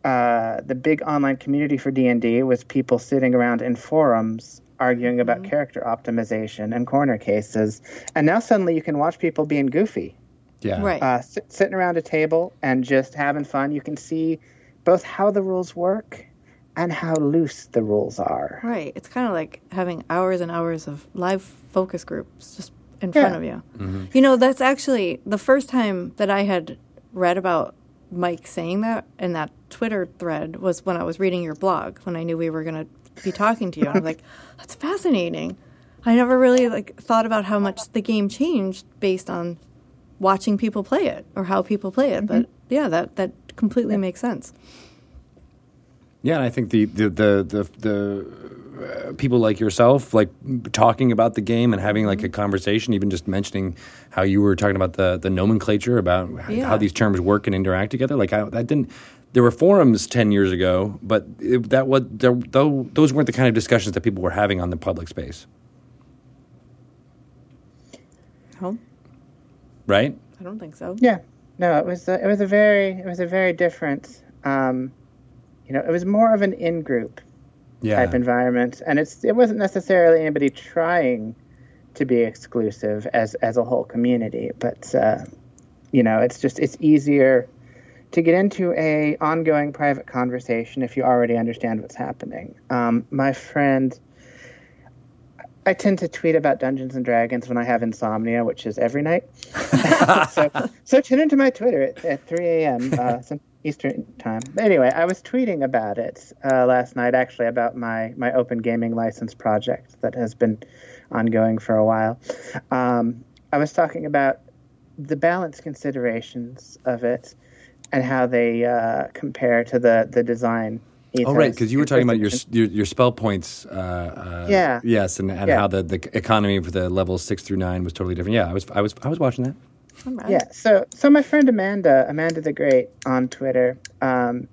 uh, the big online community for D and D was people sitting around in forums arguing about character optimization and corner cases, and now suddenly you can watch people being goofy Yeah. Right. uh, sit, sitting around a table and just having fun. You can see both how the rules work and how loose the rules are. Right. It's kind of like having hours and hours of live focus groups just in Yeah. front of you. You know, that's actually the first time that I had read about Mike saying that in that Twitter thread was when I was reading your blog, when I knew we were going to be talking to you. I'm like, that's fascinating. I never really like thought about how much the game changed based on watching people play it or how people play it. But mm-hmm. yeah, that that completely makes sense. Yeah, and I think the the the the, the uh, people like yourself, like talking about the game and having like a conversation, even just mentioning how you were talking about the the nomenclature about Yeah. how these terms work and interact together. Like I, I didn't. There were forums ten years ago, but it, that was there, though, those weren't the kind of discussions that people were having on the public space, Oh, right? I don't think so. Yeah, no, it was a, it was a very it was a very different. Um, you know, it was more of an in-group Yeah, type environment, and it's it wasn't necessarily anybody trying to be exclusive as as a whole community, but uh, you know, it's just it's easier to get into a ongoing private conversation if you already understand what's happening. Um, my friend. I tend to tweet about Dungeons and Dragons when I have insomnia, which is every night. so, so tune into my Twitter at, at 3 a.m. Uh, Eastern time. Anyway, I was tweeting about it uh, last night, actually, about my, my open gaming license project that has been ongoing for a while. Um, I was talking about the balance considerations of it and how they uh, compare to the, the design. Oh, right, because you were talking about your, your your spell points. Uh, uh, Yeah. Yes, and, and Yeah. how the, the economy for the levels six through nine was totally different. Yeah, I was I was I was watching that. All right. Yeah. So so my friend Amanda, Amanda the Great on Twitter. Um,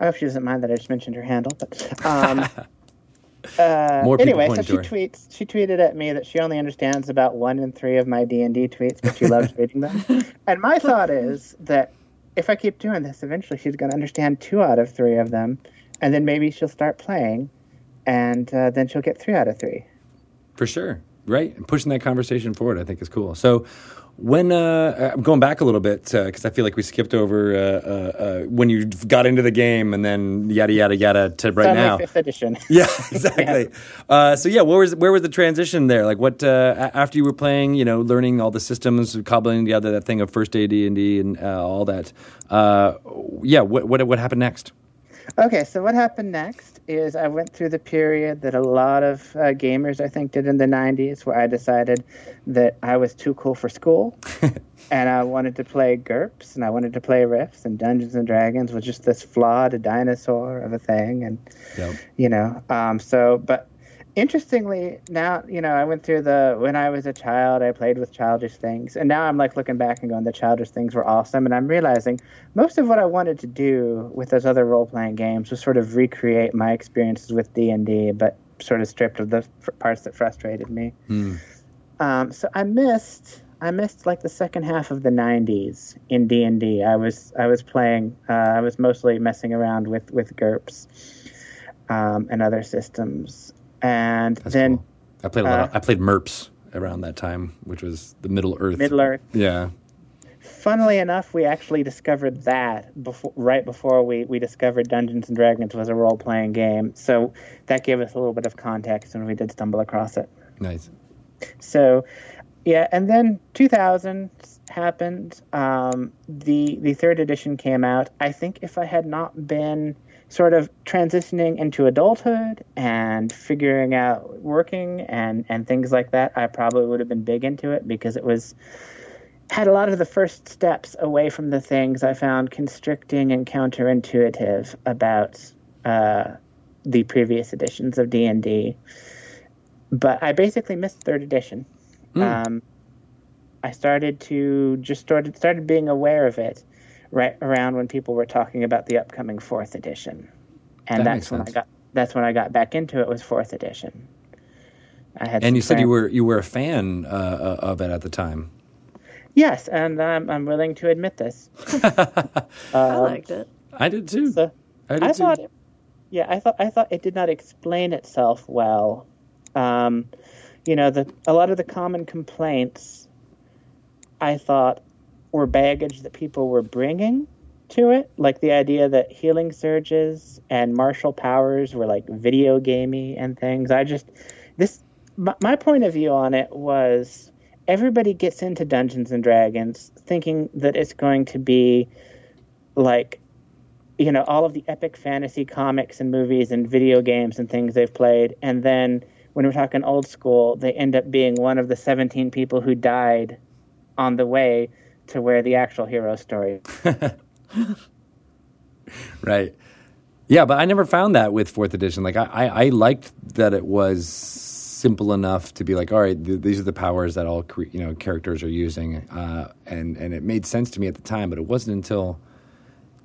I hope she doesn't mind that I just mentioned her handle, but um, uh, More anyway, so she her. tweets. She tweeted at me that she only understands about one in three of my D and D tweets, but she loves reading them. And my thought is that if I keep doing this, eventually she's going to understand two out of three of them, and then maybe she'll start playing, and uh, then she'll get three out of three. For sure, right? And pushing that conversation forward, I think, is cool. So, when uh, I'm going back a little bit because I feel like we skipped over uh, uh, uh, when you got into the game and then yada yada yada to right now. fifth edition. Yeah, exactly. Uh, so yeah, where was where was the transition there? Like what uh, after you were playing, you know, learning all the systems, cobbling together that thing of first AD and D and uh, all that. Uh, yeah, what what what happened next? Okay, so what happened next is I went through the period that a lot of uh, gamers, I think, did in the 90s, where I decided that I was too cool for school. and I wanted to play GURPS and I wanted to play Rifts, and Dungeons and Dragons was just this flawed dinosaur of a thing. And, Yep. you know, um, so, but interestingly, now, you know, I went through the, when I was a child, I played with childish things. And now I'm like looking back and going, the childish things were awesome. And I'm realizing most of what I wanted to do with those other role playing games was sort of recreate my experiences with D&D, but sort of stripped of the parts that frustrated me. Um, so I missed I missed like the second half of the '90s in D and I was I was playing uh, I was mostly messing around with with GURPS um, and other systems, and That's then cool. I played a lot. Of, uh, I played MERPS around that time, which was the Middle Earth. Middle Earth. Yeah. Funnily enough, we actually discovered that before, right before we, we discovered Dungeons and Dragons was a role playing game. So that gave us a little bit of context when we did stumble across it. Nice. so, yeah, and then 2000 happened. Um, the the third edition came out. I think if I had not been sort of transitioning into adulthood and figuring out working and and things like that, I probably would have been big into it because it was had a lot of the first steps away from the things I found constricting and counterintuitive about uh, the previous editions of D and D. But I basically missed third edition. Um, I started to just started started being aware of it right around when people were talking about the upcoming fourth edition, and That that's when sense. I got that's when I got back into it was fourth edition. I had And some you said you were you were a fan uh, uh, of it at the time. yes, and I'm I'm willing to admit this. I liked it. I did too. So I did I too. thought, it, yeah, I thought I thought it did not explain itself well. Um, you know, the a lot of the common complaints I thought were baggage that people were bringing to it, like the idea that healing surges and martial powers were like video gamey and things. I just this my, my point of view on it was everybody gets into Dungeons and Dragons thinking that it's going to be like you know all of the epic fantasy comics and movies and video games and things they've played. And then when we're talking old school they end up being one of the 17 people who died on the way to where the actual hero story Right. Yeah, but I never found that with fourth edition. Like I, I, I liked that it was simple enough to be like, all right, th- these are the powers that all cre- you know characters are using, uh, and and it made sense to me at the time. But it wasn't until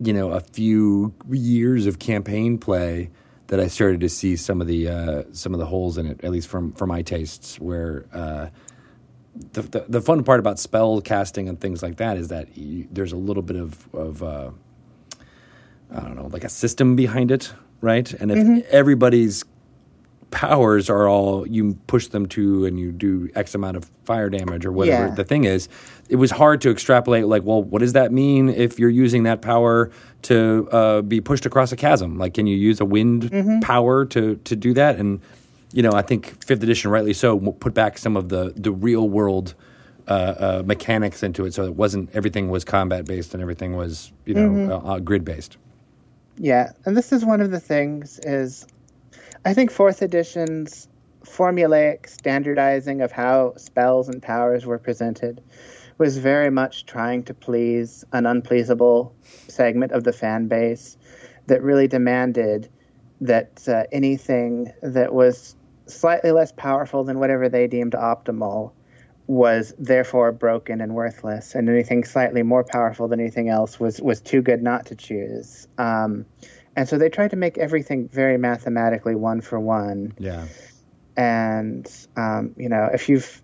you know a few years of campaign play that I started to see some of the uh, some of the holes in it, at least from for my tastes, where. Uh, the, the, the fun part about spell casting and things like that is that you, there's a little bit of, of uh, I don't know, like a system behind it, right? And if everybody's powers are all you push them to and you do X amount of fire damage or whatever Yeah. the thing is, it was hard to extrapolate, like, well, what does that mean if you're using that power to uh, be pushed across a chasm? Like, can you use a wind power to, to do that? And, you know, I think fifth edition, rightly so, put back some of the, the real world uh, uh, mechanics into it so it wasn't everything was combat based and everything was, you know, uh, uh, grid based. Yeah, and this is one of the things is I think fourth edition's formulaic standardizing of how spells and powers were presented was very much trying to please an unpleasable segment of the fan base that really demanded that uh, anything that was slightly less powerful than whatever they deemed optimal was therefore broken and worthless, and anything slightly more powerful than anything else was was too good not to choose. Um, and so they tried to make everything very mathematically one for one. Yeah. And um, you know, if you've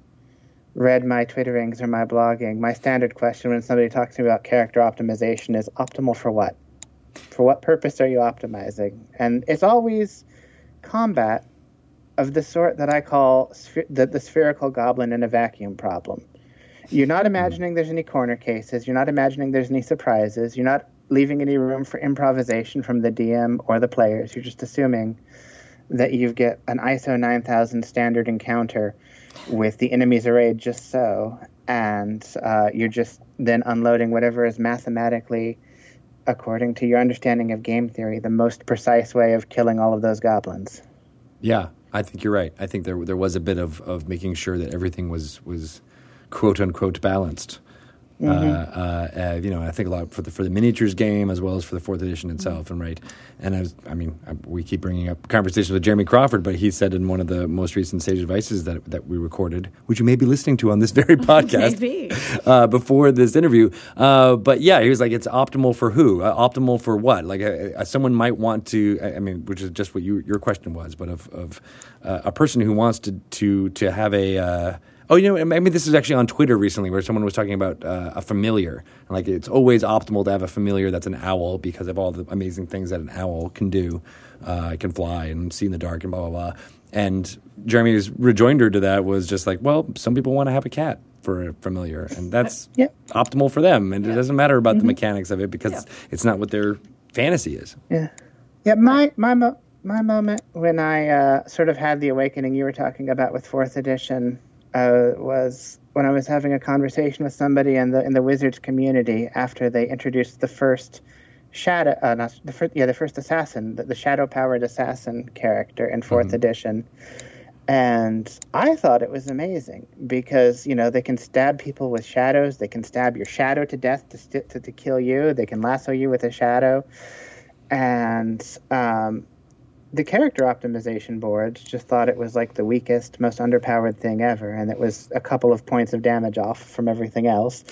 read my twitterings or my blogging, my standard question when somebody talks to me about character optimization is optimal for what? For what purpose are you optimizing? And it's always combat of the sort that I call the, the spherical goblin in a vacuum problem. You're not imagining there's any corner cases. You're not imagining there's any surprises. You're not leaving any room for improvisation from the DM or the players. You're just assuming that you get an ISO 9000 standard encounter with the enemies arrayed just so, and uh, you're just then unloading whatever is mathematically, according to your understanding of game theory, the most precise way of killing all of those goblins. Yeah, I think you're right. I think there there was a bit of, of making sure that everything was was quote unquote balanced. Uh, uh, uh, you know, I think a lot for the for the miniatures game as well as for the fourth edition itself, and right. And I was, I mean, I, we keep bringing up conversations with Jeremy Crawford, but he said in one of the most recent Sage Advices that that we recorded, which you may be listening to on this very podcast, Maybe. uh, before this interview. Uh, but yeah, he was like, it's optimal for who? Uh, optimal for what? Like, uh, uh, someone might want to. I I mean, which is just what you, your question was, but of, of uh, a person who wants to to to have a. Oh, you know, I mean, this is actually on Twitter recently, where someone was talking about uh, a familiar, and like it's always optimal to have a familiar that's an owl because of all the amazing things that an owl can do. Uh, it can fly and see in the dark and blah blah blah. And Jeremy's rejoinder to that was just like, well, some people want to have a cat for a familiar, and that's optimal for them. And it doesn't matter about the mechanics of it because it's not what their fantasy is. Yeah, yeah. My my mo- my moment when I uh, sort of had the awakening you were talking about with fourth edition uh, was when I was having a conversation with somebody in the in the Wizards community after they introduced the first shadow, uh, not the first, yeah, the first assassin, the, the shadow powered assassin character in 4th edition. And I thought it was amazing because you know they can stab people with shadows. They can stab your shadow to death to st- to, to kill you. They can lasso you with a shadow, and um, the character optimization boards just thought it was like the weakest, most underpowered thing ever, and it was a couple of points of damage off from everything else.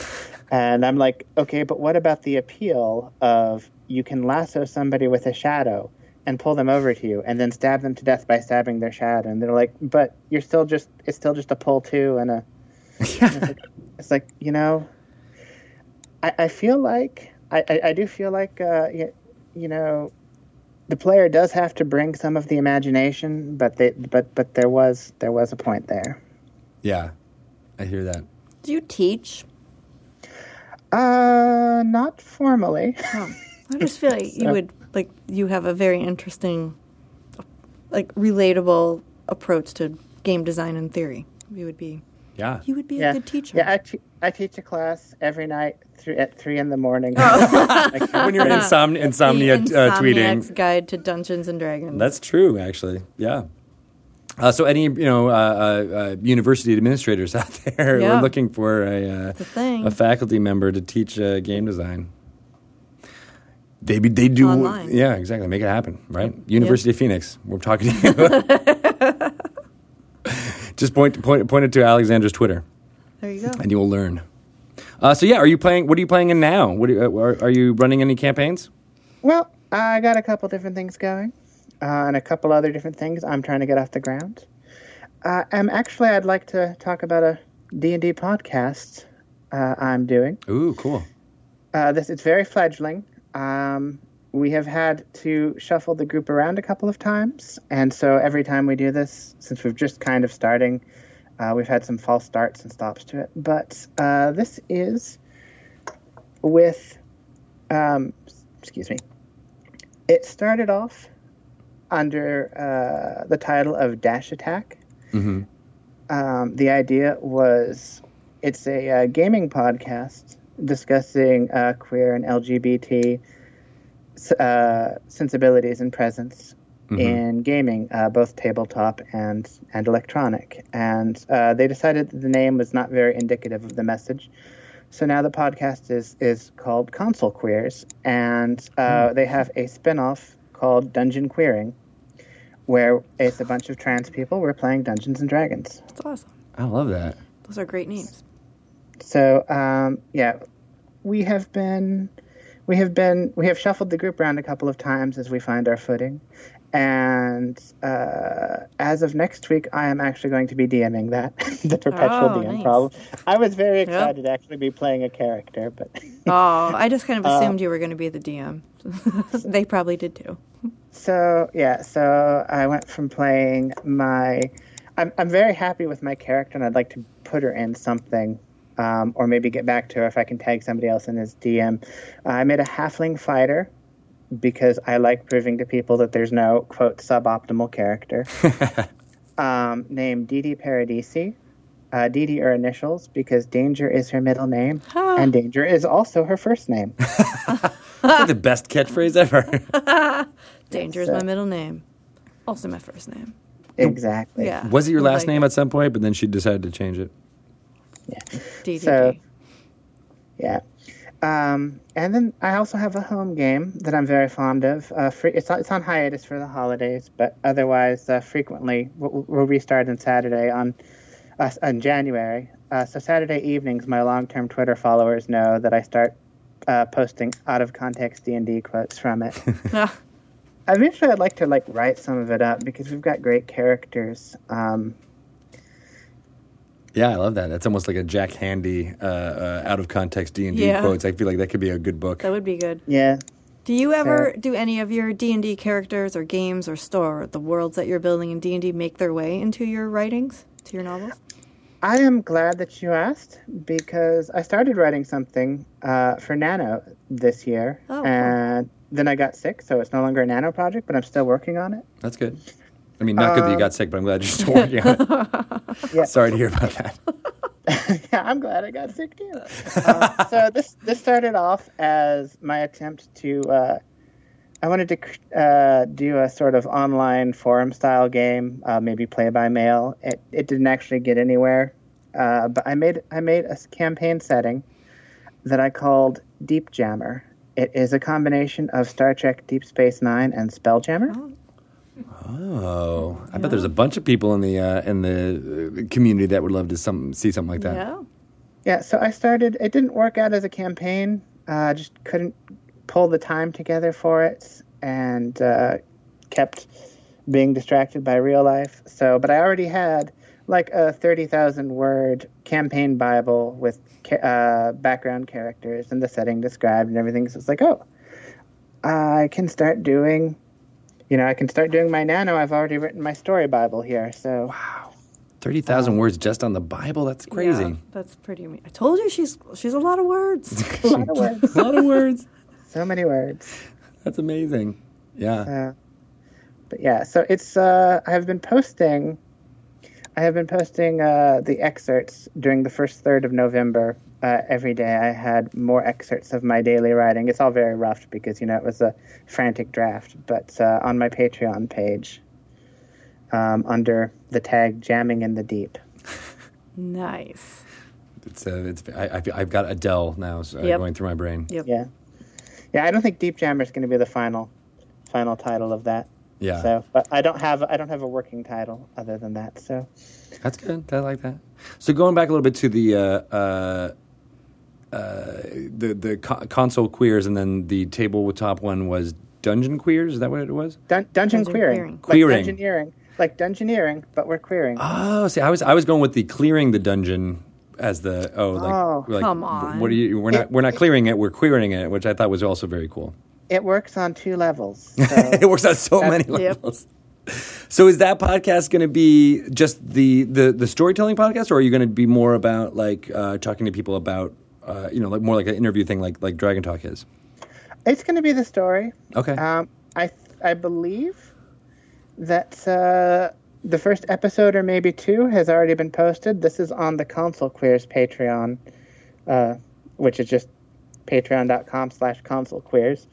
And I'm like, okay, but what about the appeal of you can lasso somebody with a shadow and pull them over to you, and then stab them to death by stabbing their shadow? And they're like, but you're still just it's still just a pull two and a. it's, like, it's like you know. I, I feel like I, I, I do feel like uh, you, you know the player does have to bring some of the imagination, but they, but but there was there was a point there. Yeah, I hear that. Do you teach? Uh, not formally. Oh, I just feel like you would like you have a very interesting, like relatable approach to game design and theory. You would be Yeah. you would be yeah, a good teacher. yeah. I, te- I teach a class every night thr at three in the morning. Oh. Like, when you're insom- insomnia the uh, tweeting. Guide to Dungeons and Dragons. That's true, actually. Yeah. Uh, so, any you know uh, uh, uh, university administrators out there Yeah. are looking for a, uh, a a faculty member to teach uh, game design. They be, they do Online. yeah exactly make it happen right University of Phoenix we're talking to you just point point point it to Alexandra's Twitter there you go. and you will learn. Uh, so yeah, are you playing? What are you playing in now? What you, uh, are, are you running any campaigns? well, I got a couple different things going, uh, and a couple other different things I'm trying to get off the ground. Uh, um, actually, I'd like to talk about a D and D podcast uh, I'm doing. Ooh, cool. Uh, this it's very fledgling. Um, we have had to shuffle the group around a couple of times, and so every time we do this, since we've just kind of starting, uh, we've had some false starts and stops to it. But uh, this is with, um, excuse me. It started off under uh, the title of Dash Attack. hmm Um, the idea was it's a uh, gaming podcast discussing uh, queer and LGBT uh, sensibilities and presence in gaming, uh, both tabletop and and electronic. And uh, they decided that the name was not very indicative of the message. So now the podcast is is called Console Queers, and uh, they have a spin-off called Dungeon Queering, where it's a bunch of trans people. We're playing Dungeons and Dragons. That's awesome. I love that. Those are great names. So um, yeah, we have been we have been we have shuffled the group around a couple of times as we find our footing, and uh, as of next week, I am actually going to be DMing that the perpetual Oh, DM nice. problem. I was very Yep. excited to actually be playing a character, but Oh, I just kind of Uh, assumed you were going to be the DM. they probably did too. So yeah, so I went from playing my. I'm I'm very happy with my character, and I'd like to put her in something, um, or maybe get back to her if I can tag somebody else in as DM. Uh, I made a halfling fighter because I like proving to people that there's no quote suboptimal character. um, named Didi Paradisi. Uh, Didi are initials because Danger is her middle name, and Danger is also her first name. That's like the best catchphrase ever. Danger is So- my middle name. Also my first name. exactly. Yeah. Was it your last like name it. at some point? But then she decided to change it. Yeah. DDD. So- Yeah. Um, and then I also have a home game that I'm very fond of. Uh, free, it's, on- it's on hiatus for the holidays, but otherwise, uh, frequently we'll, we'll restart on Saturday on uh, on January. Uh, so Saturday evenings, my long-term Twitter followers know that I start uh, posting out of context D and D quotes from it. Eventually, I'd like to like write some of it up because we've got great characters. Um, Yeah, I love that. That's almost like a Jack Handey uh, uh, out of context D and D Yeah. quotes. I feel like that could be a good book. that would be good. yeah, Do you ever do any of your D and D characters or games or store the worlds that you're building in D and D make their way into your writings, to your novels? I am glad that you asked because I started writing something uh, for Nano this year, Oh, cool. and then I got sick, so it's no longer a Nano project, but I'm still working on it. That's good. I mean, not good that you got sick, but I'm glad you're still working on it. Yeah. Sorry to hear about that. yeah, I'm glad I got sick too. um, so this this started off as my attempt to. Uh, I wanted to uh, do a sort of online forum style game, uh, maybe play by mail. It it didn't actually get anywhere, uh, but I made I made a campaign setting that I called Deep Jammer. It is a combination of Star Trek Deep Space Nine and Spelljammer. Oh, I bet there's a bunch of people in the uh, in the uh, community that would love to some see something like that. Yeah. Yeah, so I started. It didn't work out as a campaign. Uh, just couldn't pull the time together for it, and uh, kept being distracted by real life. So, but I already had like a thirty thousand word campaign bible with ca- uh, background characters and the setting described and everything. So it's like, oh, I can start doing. You know, I can start doing my nano. I've already written my story bible here. So wow, Thirty thousand words just on the Bible. That's crazy. Yeah, that's pretty. ama- I told you she's she's a lot of words. a lot of words, a lot of words. so many words. That's amazing. Yeah. Uh, but yeah, so it's uh, I have been posting. I have been posting uh, the excerpts during the first third of November. Uh, every day, I had more excerpts of my daily writing. It's all very rough because you know it was a frantic draft. But uh, on my Patreon page, um, under the tag "Jamming in the Deep," nice. It's uh, it's I, I've, I've got Adele now so, uh, Yep. going through my brain. Yep. yeah, yeah. I don't think Deep Jammer is going to be the final, final title of that. Yeah. So, but I don't have I don't have a working title other than that. So. That's good. I like that. So going back a little bit to the uh, uh, uh, the the co- console queers, and then the table with top one was dungeon queers. Is that what it was? Dun- dungeon, Dungeon queering. queering. Queering. Like dungeoneering. Like dungeoneering, but we're queering. Oh, see, I was I was going with the clearing the dungeon as the oh like, Oh. like Come on. What are you? We're not we're not clearing it. We're queering it, which I thought was also very cool. It works on two levels. So it works on so That's- many Yep. levels. So is that podcast going to be just the, the the storytelling podcast, or are you going to be more about like uh, talking to people about uh, you know like more like an interview thing like like Dragon Talk is? it's going to be the story. Okay. Um, I I believe that uh, the first episode or maybe two has already been posted. This is on the Console Queers Patreon, uh, which is just patreon.com slash console queers.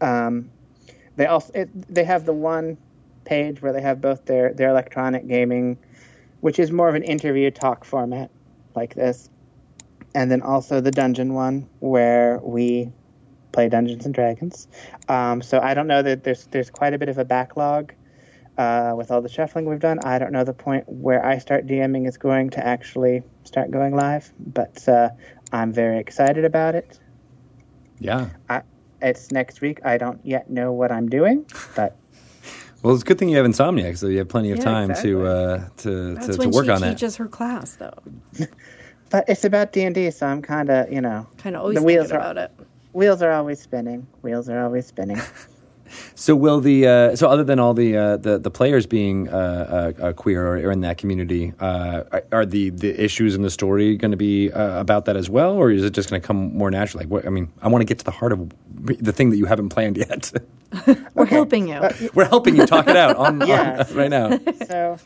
Um, they also it, they have the one page where they have both their, their electronic gaming, which is more of an interview talk format like this, and then also the dungeon one where we play Dungeons and Dragons. Um, so I don't know that there's there's quite a bit of a backlog uh, with all the shuffling we've done. I don't know the point where I start DMing is going to actually start going live, but uh, I'm very excited about it. yeah. I, it's next week. I don't yet know what I'm doing, but Well, it's a good thing you have insomnia, so you have plenty of Yeah, time exactly. to uh, to That's to, to work she on that. She teaches her class, though. but it's about D and D, so I'm kind of you know Kind of always The wheels thinking are- about it. wheels are always spinning. Wheels are always spinning. So will the uh, so other than all the uh, the, the players being uh, uh, uh, queer or, or in that community, uh, are, are the the issues in the story going to be uh, about that as well, or is it just going to come more naturally? Like, what, I mean, I want to get to the heart of the thing that you haven't planned yet. We're helping you. We're helping you talk it out on, on- Yeah. right now. so,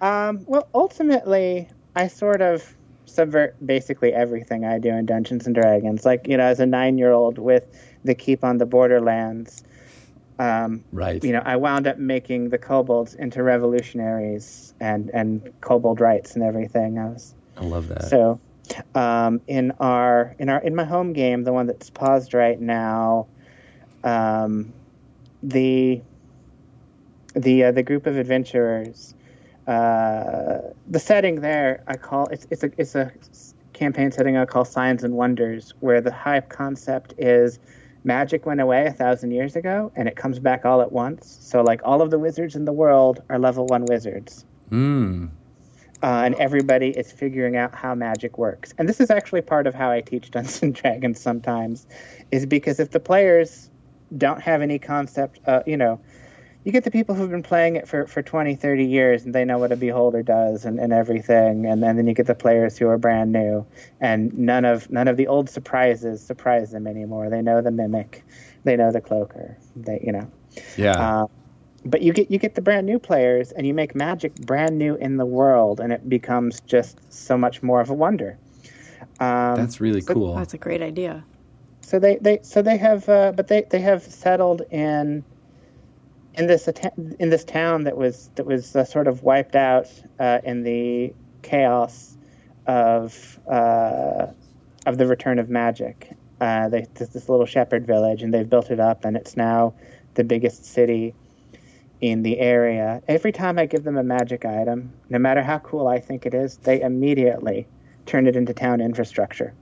um, well, ultimately, I sort of subvert basically everything I do in Dungeons and Dragons. Like, you know, as a nine year old with the Keep on the Borderlands, um, Right. you know, I wound up making the kobolds into revolutionaries and, and kobold rights and everything. I was I love that. so um, in our in our in my home game, the one that's paused right now, um, the the uh, the group of adventurers, uh, the setting there I call it's it's a it's a campaign setting I call Signs and Wonders, where the hype concept is magic went away a thousand years ago and it comes back all at once. So like all of the wizards in the world are level one wizards Mm. uh, and everybody is figuring out how magic works. And this is actually part of how I teach Dungeons and Dragons sometimes, is because if the players don't have any concept, uh, you know, you get the people who've been playing it for, for 20, 30 years and they know what a beholder does and, and everything. And, then then you get the players who are brand new and none of none of the old surprises surprise them anymore. They know the mimic, they know the cloaker, they, you know. Yeah. Uh, but you get you get the brand new players, and you make Magic brand new in the world, and it becomes just so much more of a wonder. Um, That's really so- cool. That's a great idea. so they, they so they have uh, but they, they have settled in in this in this town that was that was uh, sort of wiped out uh, in the chaos of uh, of the return of magic. Uh, they this little shepherd village and they've built it up and it's now the biggest city in the area. Every time I give them a magic item, no matter how cool I think it is, they immediately turn it into town infrastructure.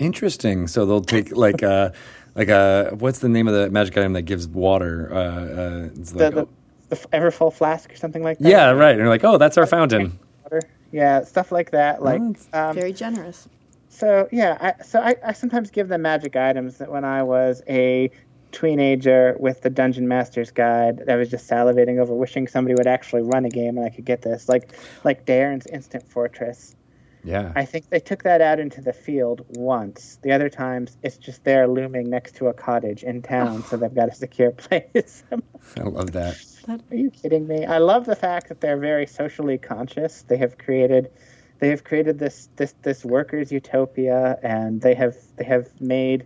Interesting. So they'll take like a like a what's the name of the magic item that gives water? Uh, uh, it's the, like, the, the Everfull flask or something like that. yeah, right. And you're like, oh, that's our fountain. Water. Yeah, stuff like that. Like, that's um, Very generous. so yeah. I, so I, I sometimes give them magic items that when I was a teenager with the Dungeon Master's Guide, I was just salivating over, wishing somebody would actually run a game and I could get this. Like, like Daern's Instant Fortress. Yeah. I think they took that out into the field once. The other times, it's just there looming next to a cottage in town, so they've got a secure place. I love that. Are you kidding me? I love the fact that they're very socially conscious. They have created they have created this this this workers utopia and they have they have made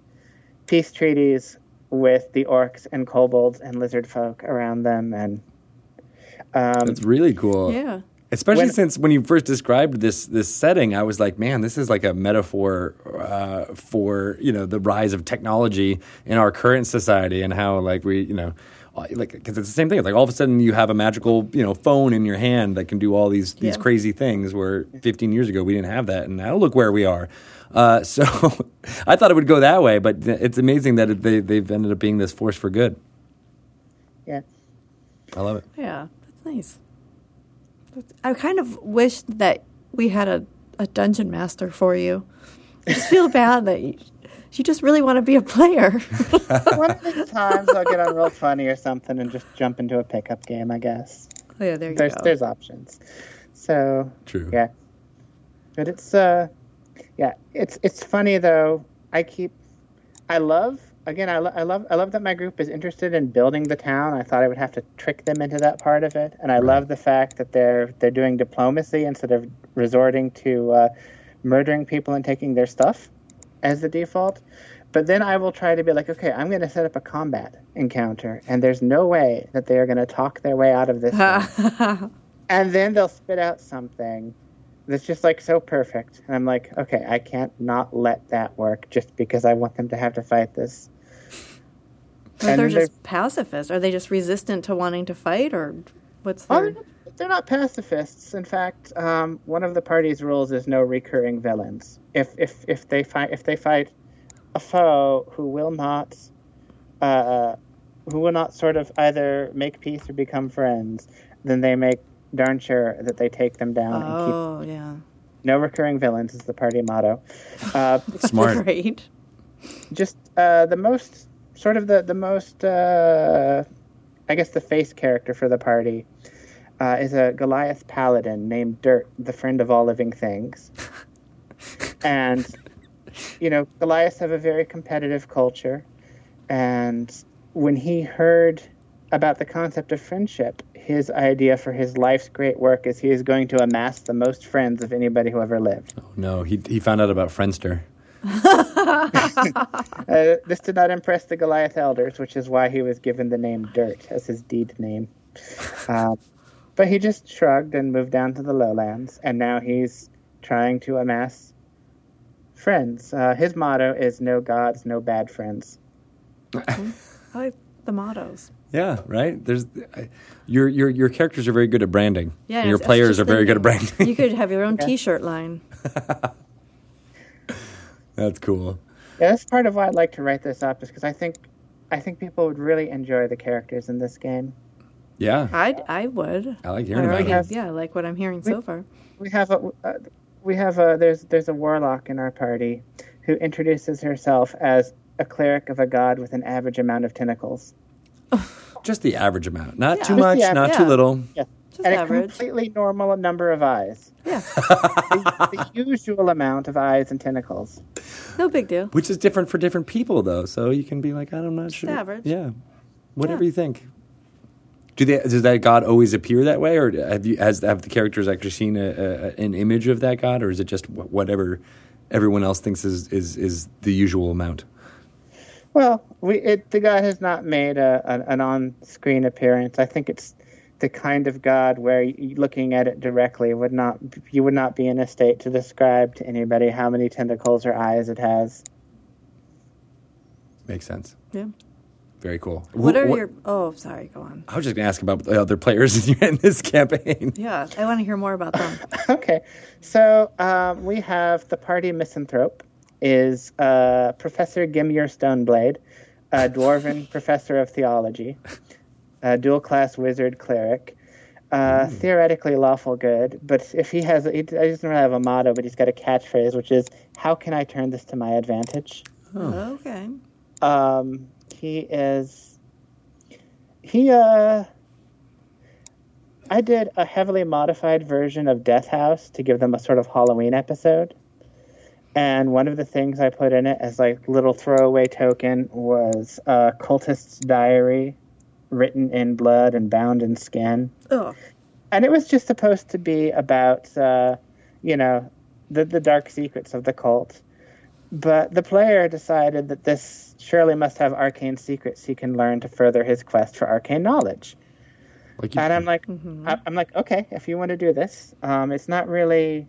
peace treaties with the orcs and kobolds and lizard folk around them and um, That's really cool. Yeah. Especially When- since when you first described this this setting, I was like, man, this is like a metaphor uh, for you know the rise of technology in our current society and how like we you know uh, like because it's the same thing. Like all of a sudden you have a magical you know phone in your hand that can do all these these Yeah. crazy things. Where 15 years ago we didn't have that, and now look where we are. Uh, so I thought it would go that way, but it's amazing that it, they they've ended up being this force for good. yeah. I love it. Yeah, that's nice. That's- I kind of wish that we had a, a dungeon master for you. I just feel bad that you, you just really want to be a player. One of these times I'll get on Roll20 or something and just jump into a pickup game. I guess oh, yeah, there you there's go. there's options. So True. Yeah. But it's uh yeah, it's it's funny though. I keep I love again I, lo- I love I love that my group is interested in building the town. I thought I would have to trick them into that part of it. And I love the fact that they're they're doing diplomacy instead of resorting to uh, murdering people and taking their stuff as the default. But then I will try to be like, okay, I'm going to set up a combat encounter, and there's no way that they are going to talk their way out of this. and then they'll spit out something that's just like so perfect and i'm like okay i can't not let that work just because i want them to have to fight this Or and they're then just pacifists. Are they just resistant to wanting to fight, or what's Oh, their? they're not- pacifists in fact um, one of the party's rules is no recurring villains if if if they fight if they fight a foe who will not uh, who will not sort of either make peace or become friends then they make darn sure that they take them down and keep Oh, yeah. no recurring villains is the party motto uh, Smart. Great. just uh, the most sort of the the most uh, I guess the face character for the party uh, is a Goliath paladin named Dirt, the friend of all living things. and you know, Goliaths have a very competitive culture, and when he heard about the concept of friendship, his idea for his life's great work is he is going to amass the most friends of anybody who ever lived. Oh, no, he he found out about Friendster. Uh, this did not impress the Goliath elders, which is why he was given the name Dirt as his deed name. Uh, but he just shrugged and moved down to the lowlands, and now he's trying to amass friends. Uh, his motto is "No gods, no bad friends." I like the mottos. Yeah, right. There's I, your your your characters are very good at branding. Yeah, and your players just are very good at branding. You could have your own T-shirt line. That's cool. Yeah, that's part of why I'd like to write this up, is because I think, I think people would really enjoy the characters in this game. Yeah, I I would. I like I hearing about already it. have, yeah, I like what I'm hearing so far. we have a uh, we have a there's there's a warlock in our party who introduces herself as a cleric of a god with an average amount of tentacles. Just the average amount, not Yeah. too much, the not average. too Yeah. little. Yeah. Just and average. a completely normal number of eyes. Yeah, the, the usual amount of eyes and tentacles. no big deal. Which is different for different people, though. So you can be like, I'm not sure. average. Yeah, whatever Yeah. you think. Do they? Does that god always appear that way, or have you has have the characters actually seen a, a, an image of that god, or is it just whatever everyone else thinks is is, is the usual amount? Well, we it, the god has not made a, an, an on-screen appearance. I think it's the kind of god where you, looking at it directly would not you would not be in a state to describe to anybody how many tentacles or eyes it has. Makes sense. Yeah. Very cool. What Wh- are wh- your? Oh, sorry. Go on. I was just going to ask about the other players in in this campaign. Yeah, I want to hear more about them. Okay, so um, we have the party misanthrope is uh, Professor Gimir Stoneblade, a dwarven professor of theology, a dual class wizard cleric, uh, theoretically lawful good. But if he has, he doesn't really have a motto, but he's got a catchphrase, which is "How can I turn this to my advantage?" Okay. Um, he is. He uh. I did a heavily modified version of Death House to give them a sort of Halloween episode. And one of the things I put in it as like little throwaway token was a cultist's diary written in blood and bound in skin. Oh, And it was just supposed to be about, uh, you know, the, the dark secrets of the cult. But the player decided that this surely must have arcane secrets he can learn to further his quest for arcane knowledge. Like And I'm like, I- I'm like, okay, if you want to do this, um, it's not really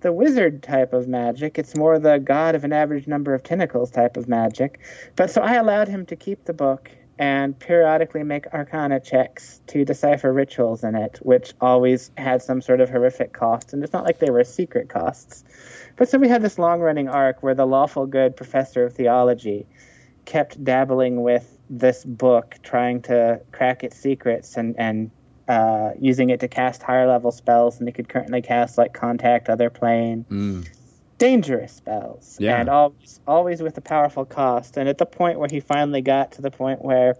the wizard type of magic. It's more the god of an average number of tentacles type of magic. But so I allowed him to keep the book and periodically make arcana checks to decipher rituals in it, which always had some sort of horrific cost. And it's not like they were secret costs. But so we had this long running arc where the lawful good professor of theology kept dabbling with this book, trying to crack its secrets and, and uh, using it to cast higher level spells than he could currently cast, like Contact, Other Plane. Mm. Dangerous spells. Yeah. And always, always with a powerful cost. And at the point where he finally got to the point where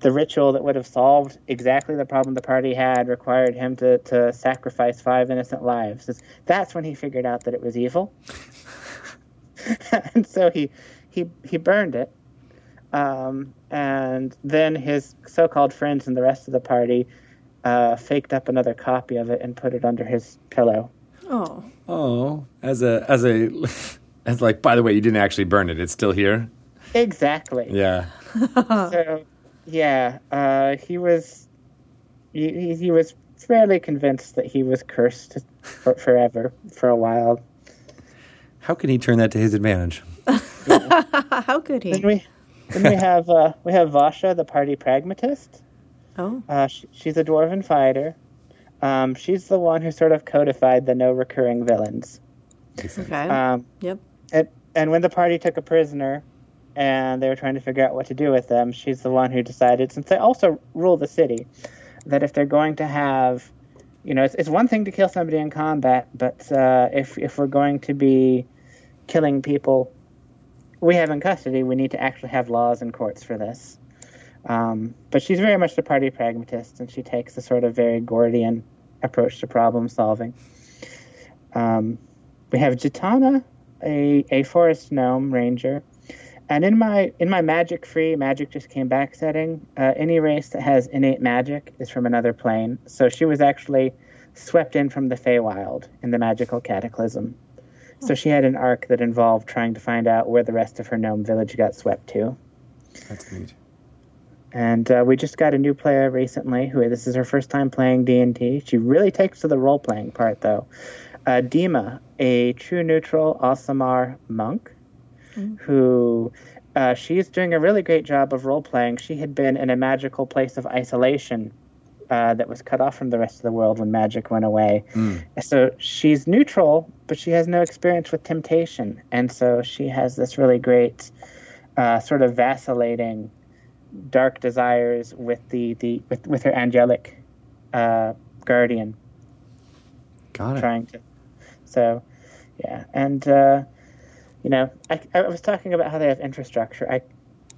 the ritual that would have solved exactly the problem the party had required him to, to sacrifice five innocent lives. That's when he figured out that it was evil. and so he, he, he burned it. Um, and then his so-called friends and the rest of the party uh, faked up another copy of it and put it under his pillow. Oh, Oh, as a as a as like. By the way, you didn't actually burn it. It's still here. Exactly. Yeah. So, yeah, uh, he was he, he, he was fairly convinced that he was cursed for, forever for a while. How can he turn that to his advantage? how could Then he? we then we have uh, we have Vasha, the party pragmatist. Oh, Uh, sh she's a dwarven fighter. Um, she's the one who sort of codified the no recurring villains. okay. Um, yep. and, and when the party took a prisoner and they were trying to figure out what to do with them, she's the one who decided, since they also rule the city, that if they're going to have, you know, it's, it's one thing to kill somebody in combat, but uh, if, if we're going to be killing people we have in custody, we need to actually have laws and courts for this. Um, but she's very much the party pragmatist, and she takes a sort of very Gordian approach to problem solving. Um, we have Jitana, a, a forest gnome ranger, and in my in my magic free magic just came back setting, uh, any race that has innate magic is from another plane. So she was actually swept in from the Feywild in the magical cataclysm. So she had an arc that involved trying to find out where the rest of her gnome village got swept to. That's neat. And uh, we just got a new player recently who this is her first time playing D and D. She really takes to the role playing part though. Uh, Dima, a true neutral Aasimar monk, who uh, she's doing a really great job of role playing. She had been in a magical place of isolation uh, that was cut off from the rest of the world when magic went away. So she's neutral, but she has no experience with temptation, and so she has this really great uh, sort of vacillating dark desires with the, the with, with her angelic uh, guardian. Got it. trying to so yeah. And uh, you know I, I was talking about how they have infrastructure. I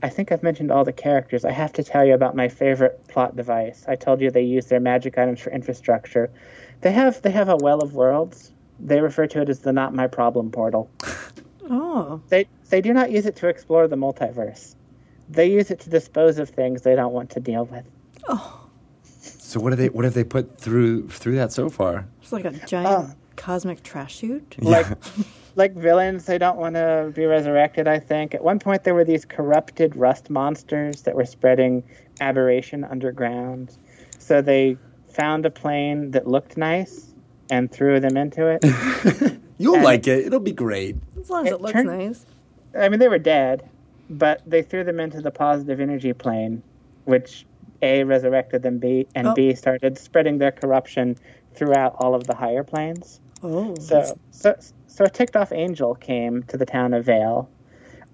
i think i've mentioned all the characters. I have to tell you about my favorite plot device. I told you they use their magic items for infrastructure. They have they have a well of worlds. They refer to it as the not my problem portal. Oh, they they do not use it to explore the multiverse they use it to dispose of things they don't want to deal with Oh. So what do they? What have they put through through that so far? It's like a giant oh. cosmic trash chute. like like villains they don't want to be resurrected i think at one point there were these corrupted rust monsters that were spreading aberration underground so they found a plane that looked nice and threw them into it You'll And- like it. It'll be great. As long as It it looks turned- nice. i mean they were dead but they threw them into the positive energy plane which a resurrected them b and Oh. b started spreading their corruption throughout all of the higher planes Oh, So, so, so a ticked off angel came to the town of Vale,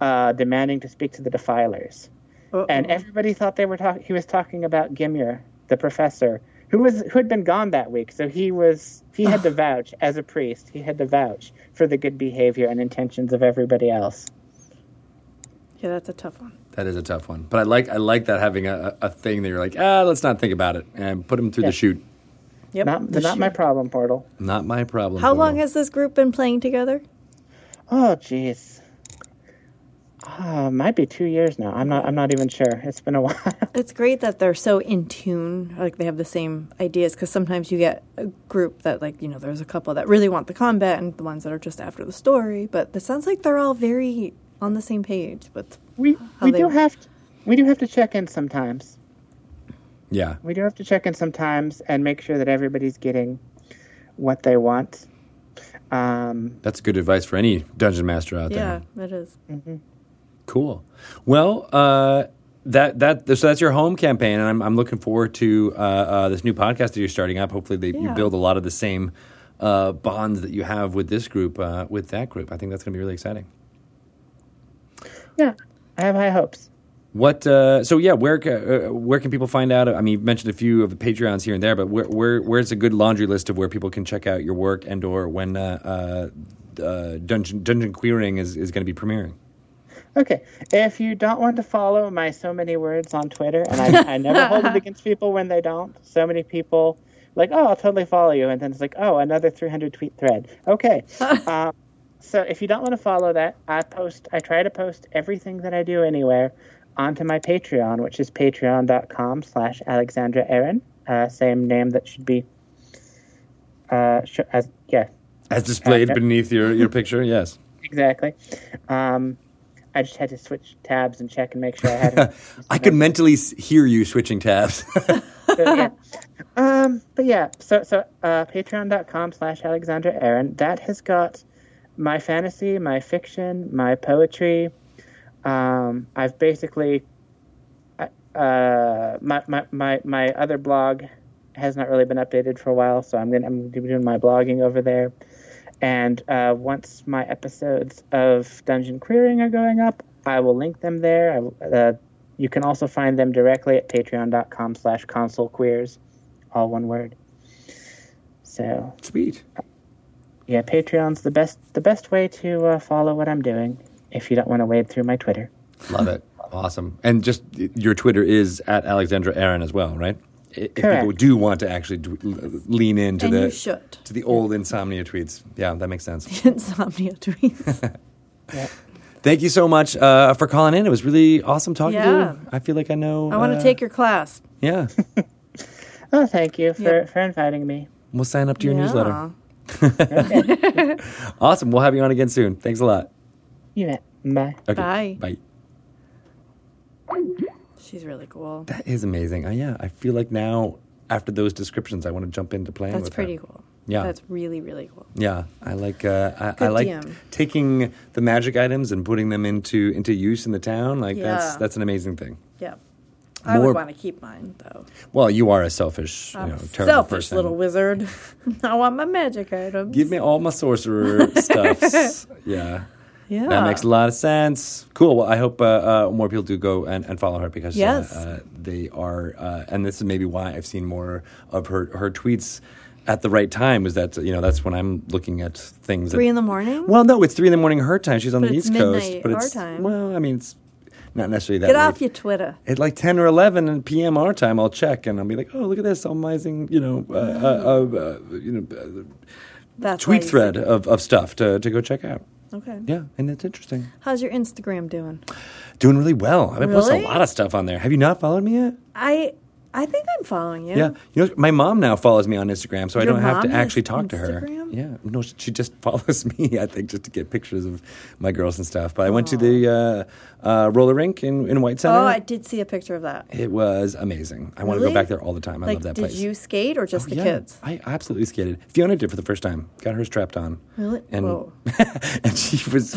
uh, demanding to speak to the defilers, Uh-oh. and everybody thought they were talking. He was talking about Gimir, the professor, who was who had been gone that week. So he was he had to vouch as a priest. He had to vouch for the good behavior and intentions of everybody else. Yeah, that's a tough one. That is a tough one, but I like I like that having a, a thing that you're like, ah, let's not think about it and put them through Yeah. the chute. Yep. Not the not my problem, Portal. Not my problem. How Portal. long has this group been playing together? Oh, jeez. Uh, might be two years now. I'm not. I'm not even sure. It's been a while. It's great that they're so in tune, like they have the same ideas. Because sometimes you get a group that, like, you know, there's a couple that really want the combat and the ones that are just after the story. But it sounds like they're all very on the same page with we How we they- do have to, we do have to check in sometimes. Yeah, We do have to check in sometimes and make sure that everybody's getting what they want. Um, that's good advice for any dungeon master out yeah, there. Yeah, it is. Cool. Well, uh, that that so that's your home campaign, and I'm I'm looking forward to uh, uh, this new podcast that you're starting up. Hopefully, they, you build a lot of the same uh, bonds that you have with this group uh, with that group. I think that's going to be really exciting. Yeah, I have high hopes. What? Uh, so yeah, where uh, where can people find out? I mean, you've mentioned a few of the Patreons here and there, but where where where's a good laundry list of where people can check out your work and or when uh, uh, uh, dungeon dungeon queering is, is going to be premiering? Okay, if you don't want to follow my so many words on Twitter, and I, I never hold it against people when they don't. So many people like, oh, I'll totally follow you, and then it's like, oh, another 300 tweet thread. Okay, um, so if you don't want to follow that, I post. I try to post everything that I do anywhere onto my Patreon, which is patreon.com/slash Alexandra Erin. Uh, same name that should be. Uh, sh- as yeah, As displayed Uh, beneath your, your picture, yes. exactly. Um, I just had to switch tabs and check and make sure I had. I could mentally hear you switching tabs. So, yeah. Um, but yeah, so so uh, patreon.com slash Alexandra Erin. That has got my fantasy, my fiction, my poetry. Um, I've basically uh, my, my, my, my other blog has not really been updated for a while, so I'm gonna I'm gonna be doing my blogging over there. And uh, once my episodes of Dungeon Queering are going up, I will link them there. I, uh, you can also find them directly at patreon.com slash consolequeers, all one word. So Sweet. Yeah, Patreon's the best the best way to uh, follow what I'm doing if you don't want to wade through my Twitter. Love it. Awesome. And just your Twitter is at Alexandra Erin as well, right? I- If people do want to actually d- lean into And the to the old insomnia tweets, yeah, that makes sense. Insomnia tweets. Thank you so much uh, for calling in. It was really awesome talking to you. I feel like I know. I want uh, to take your class. Yeah, Oh, thank you for, Yep. for inviting me. we'll sign up to your Yeah. newsletter. Awesome. We'll have you on again soon. Thanks a lot. You bet. Bye. Okay. Bye. Bye. She's really cool. That is amazing. Uh, yeah, I feel like now after those descriptions, I want to jump into playing That's with pretty her. cool. Yeah. That's really, really cool. Yeah, I like uh, I, I like DM. taking the magic items and putting them into into use in the town. Like that's that's an amazing thing. I More- would want to keep mine, though. Well, you are a selfish, I'm know, terrible selfish person. little wizard. I want my magic items. Give me all my sorcerer stuffs. Yeah. Yeah. That makes a lot of sense. Cool. Well, I hope uh, uh, more people do go and, and follow her because uh, Yes. uh, they are, uh, and this is maybe why I've seen more of her her tweets at the right time. Is that you know that's when I'm looking at things. Three in the morning? Well, no, it's three in the morning her time. She's on But the East Coast, but our it's time. well, I mean, it's not necessarily that. Get late. off your Twitter. At like ten or eleven p.m. our time, I'll check and I'll be like, "Oh, look at this amazing, you know, uh, uh, uh, you know, uh, That's tweet thread of, of stuff to, to go check out." Okay. Yeah, and it's interesting. How's your Instagram doing? Doing really well. I've been posting a lot of stuff on there. Have you not followed me yet? I I think I'm following you. Yeah, you know, my mom now follows me on Instagram, so I don't have to actually talk to her. Instagram? Yeah, no, she just follows me. I think just to get pictures of my girls and stuff. But I went to the uh, uh, roller rink in in White Center. Oh, I did see a picture of that. it was amazing. I want to Really? go back there all the time. I like, love that did place. you skate or just Oh, the yeah, kids? I absolutely skated. Fiona did for the first time. Got hers strapped on. Really? And Whoa. and she was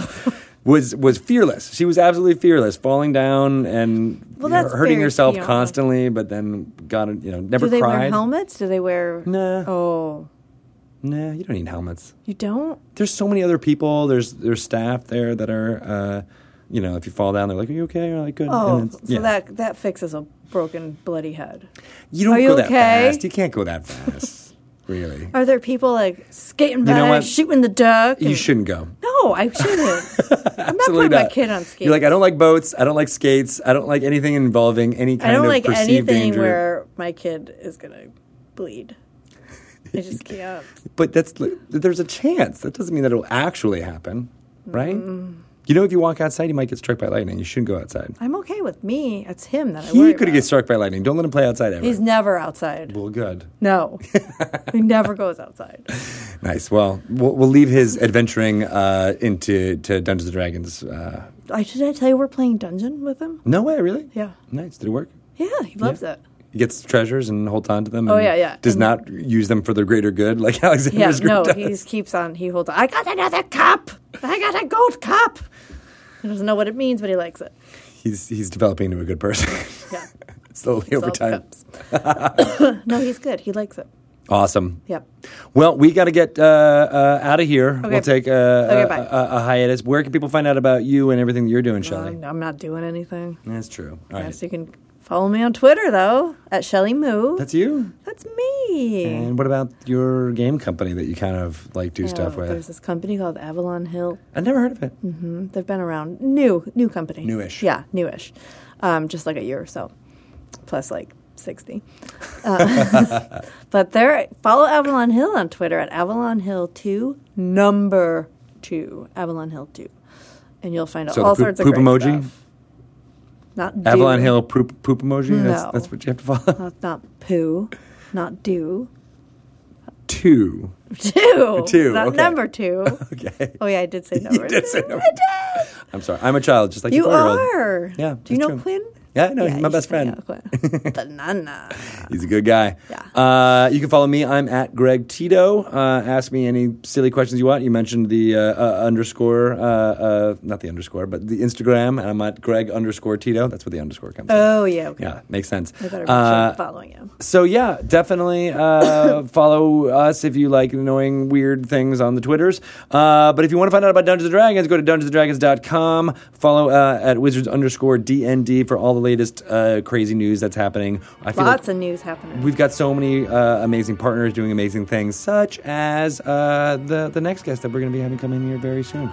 was was fearless. She was absolutely fearless, falling down and Well, hurting herself constantly, but then got you know never Do they cried. wear helmets? Do they wear? Nah. Oh, Nah, you don't need helmets. you don't. There's so many other people. There's there's staff there that are, uh, you know, if you fall down, they're like, "Are you okay?" You're like, "Good." Oh, so yeah. that that fixes a broken, bloody head. you don't Are you go that okay? fast. You can't go that fast, really. Are there people like skating know by, what? shooting the duck? You shouldn't go. No, I shouldn't. I'm not putting my kid on skates. You're like, I don't like boats. I don't like skates. I don't like anything involving any kind I don't of like perceived anything danger. where my kid is gonna bleed. I just can't. But that's there's a chance. That doesn't mean that it'll actually happen, right? Mm. You know, if you walk outside, you might get struck by lightning. You shouldn't go outside. I'm okay with me. It's him that I He worry could about. get struck by lightning. Don't let him play outside ever. He's never outside. well, good. No, he never goes outside. Nice. Well, we'll, we'll leave his adventuring uh, into to Dungeons and Dragons. Uh, I should I tell you we're playing dungeon with him? no way, really? Yeah, Nice. Did it work? yeah, he loves it. He gets treasures and holds on to them. Oh, and yeah, yeah. Does And- not use them for their greater good like Alexander's Yeah, Alexander's no, group he keeps on. He holds on. I got another cup. I got a gold cup. He doesn't know what it means, but he likes it. He's he's developing into a good person Yeah, slowly over time. no, he's good. He likes it. Awesome. Yep. Well, we got to get uh, uh, out of here. Okay. We'll take a, Okay, a- a- a hiatus. Where can people find out about you and everything that you're doing, Shelly? Um, I'm not doing anything. That's true. All right. Yes, you can follow me on Twitter though at Shelly Moo. That's you. That's me. And what about your game company that you kind of like do stuff Uh, with? There's this company called Avalon Hill. I never heard of it. Mm, They've been around. New, new company. Newish. Yeah, newish. Um, just like a year or so, plus like sixty. Uh, but there, follow Avalon Hill on Twitter at Avalon Hill Two Number Two Avalon Hill Two, and you'll find So all poop- sorts of poop emoji? stuff. Not do. Avalon Hill poop, poop emoji. That's, No. that's what you have to follow. Not, not poo. Not do. Two. Two. Two, Not okay. number two. Okay. Oh yeah, I did say number. You did say two. number I did. I'm sorry. I'm a child, just like You four-year-old. are. Yeah, Do you know true. Quinn? Yeah, no, he's my best friend. Banana. He's a good guy. Yeah. Uh, you can follow me. I'm at Greg Tito. Uh, ask me any silly questions you want. You mentioned the uh, uh, underscore, uh, uh, not the underscore, but the Instagram, and I'm at Greg underscore Tito. That's where the underscore comes. from. Oh yeah. Okay. Yeah, makes sense. I better Uh, following you. So yeah, definitely uh, follow us if you like annoying weird things on the Twitters. Uh, but if you want to find out about Dungeons and Dragons, go to dungeonsanddragons.com. Follow uh, at wizards underscore DND for all the latest uh, crazy news that's happening. I feel Lots like of news happening. we've got so many uh, amazing partners doing amazing things, such as uh, the the next guest that we're going to be having come in here very soon.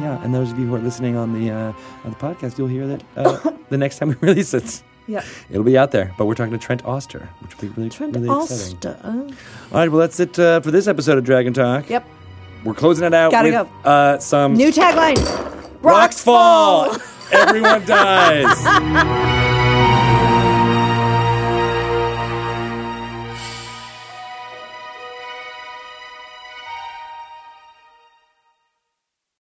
Yeah, and those of you who are listening on the uh, on the podcast, you'll hear that uh, the next time we release it. yeah. It'll be out there, but we're talking to Trent Oster, which will be really, Trent really exciting. Oster. All right, well, that's it uh, for this episode of Dragon Talk. Yep. We're closing it out Gotta with go. Uh, some New tagline. Rocks fall. Everyone dies.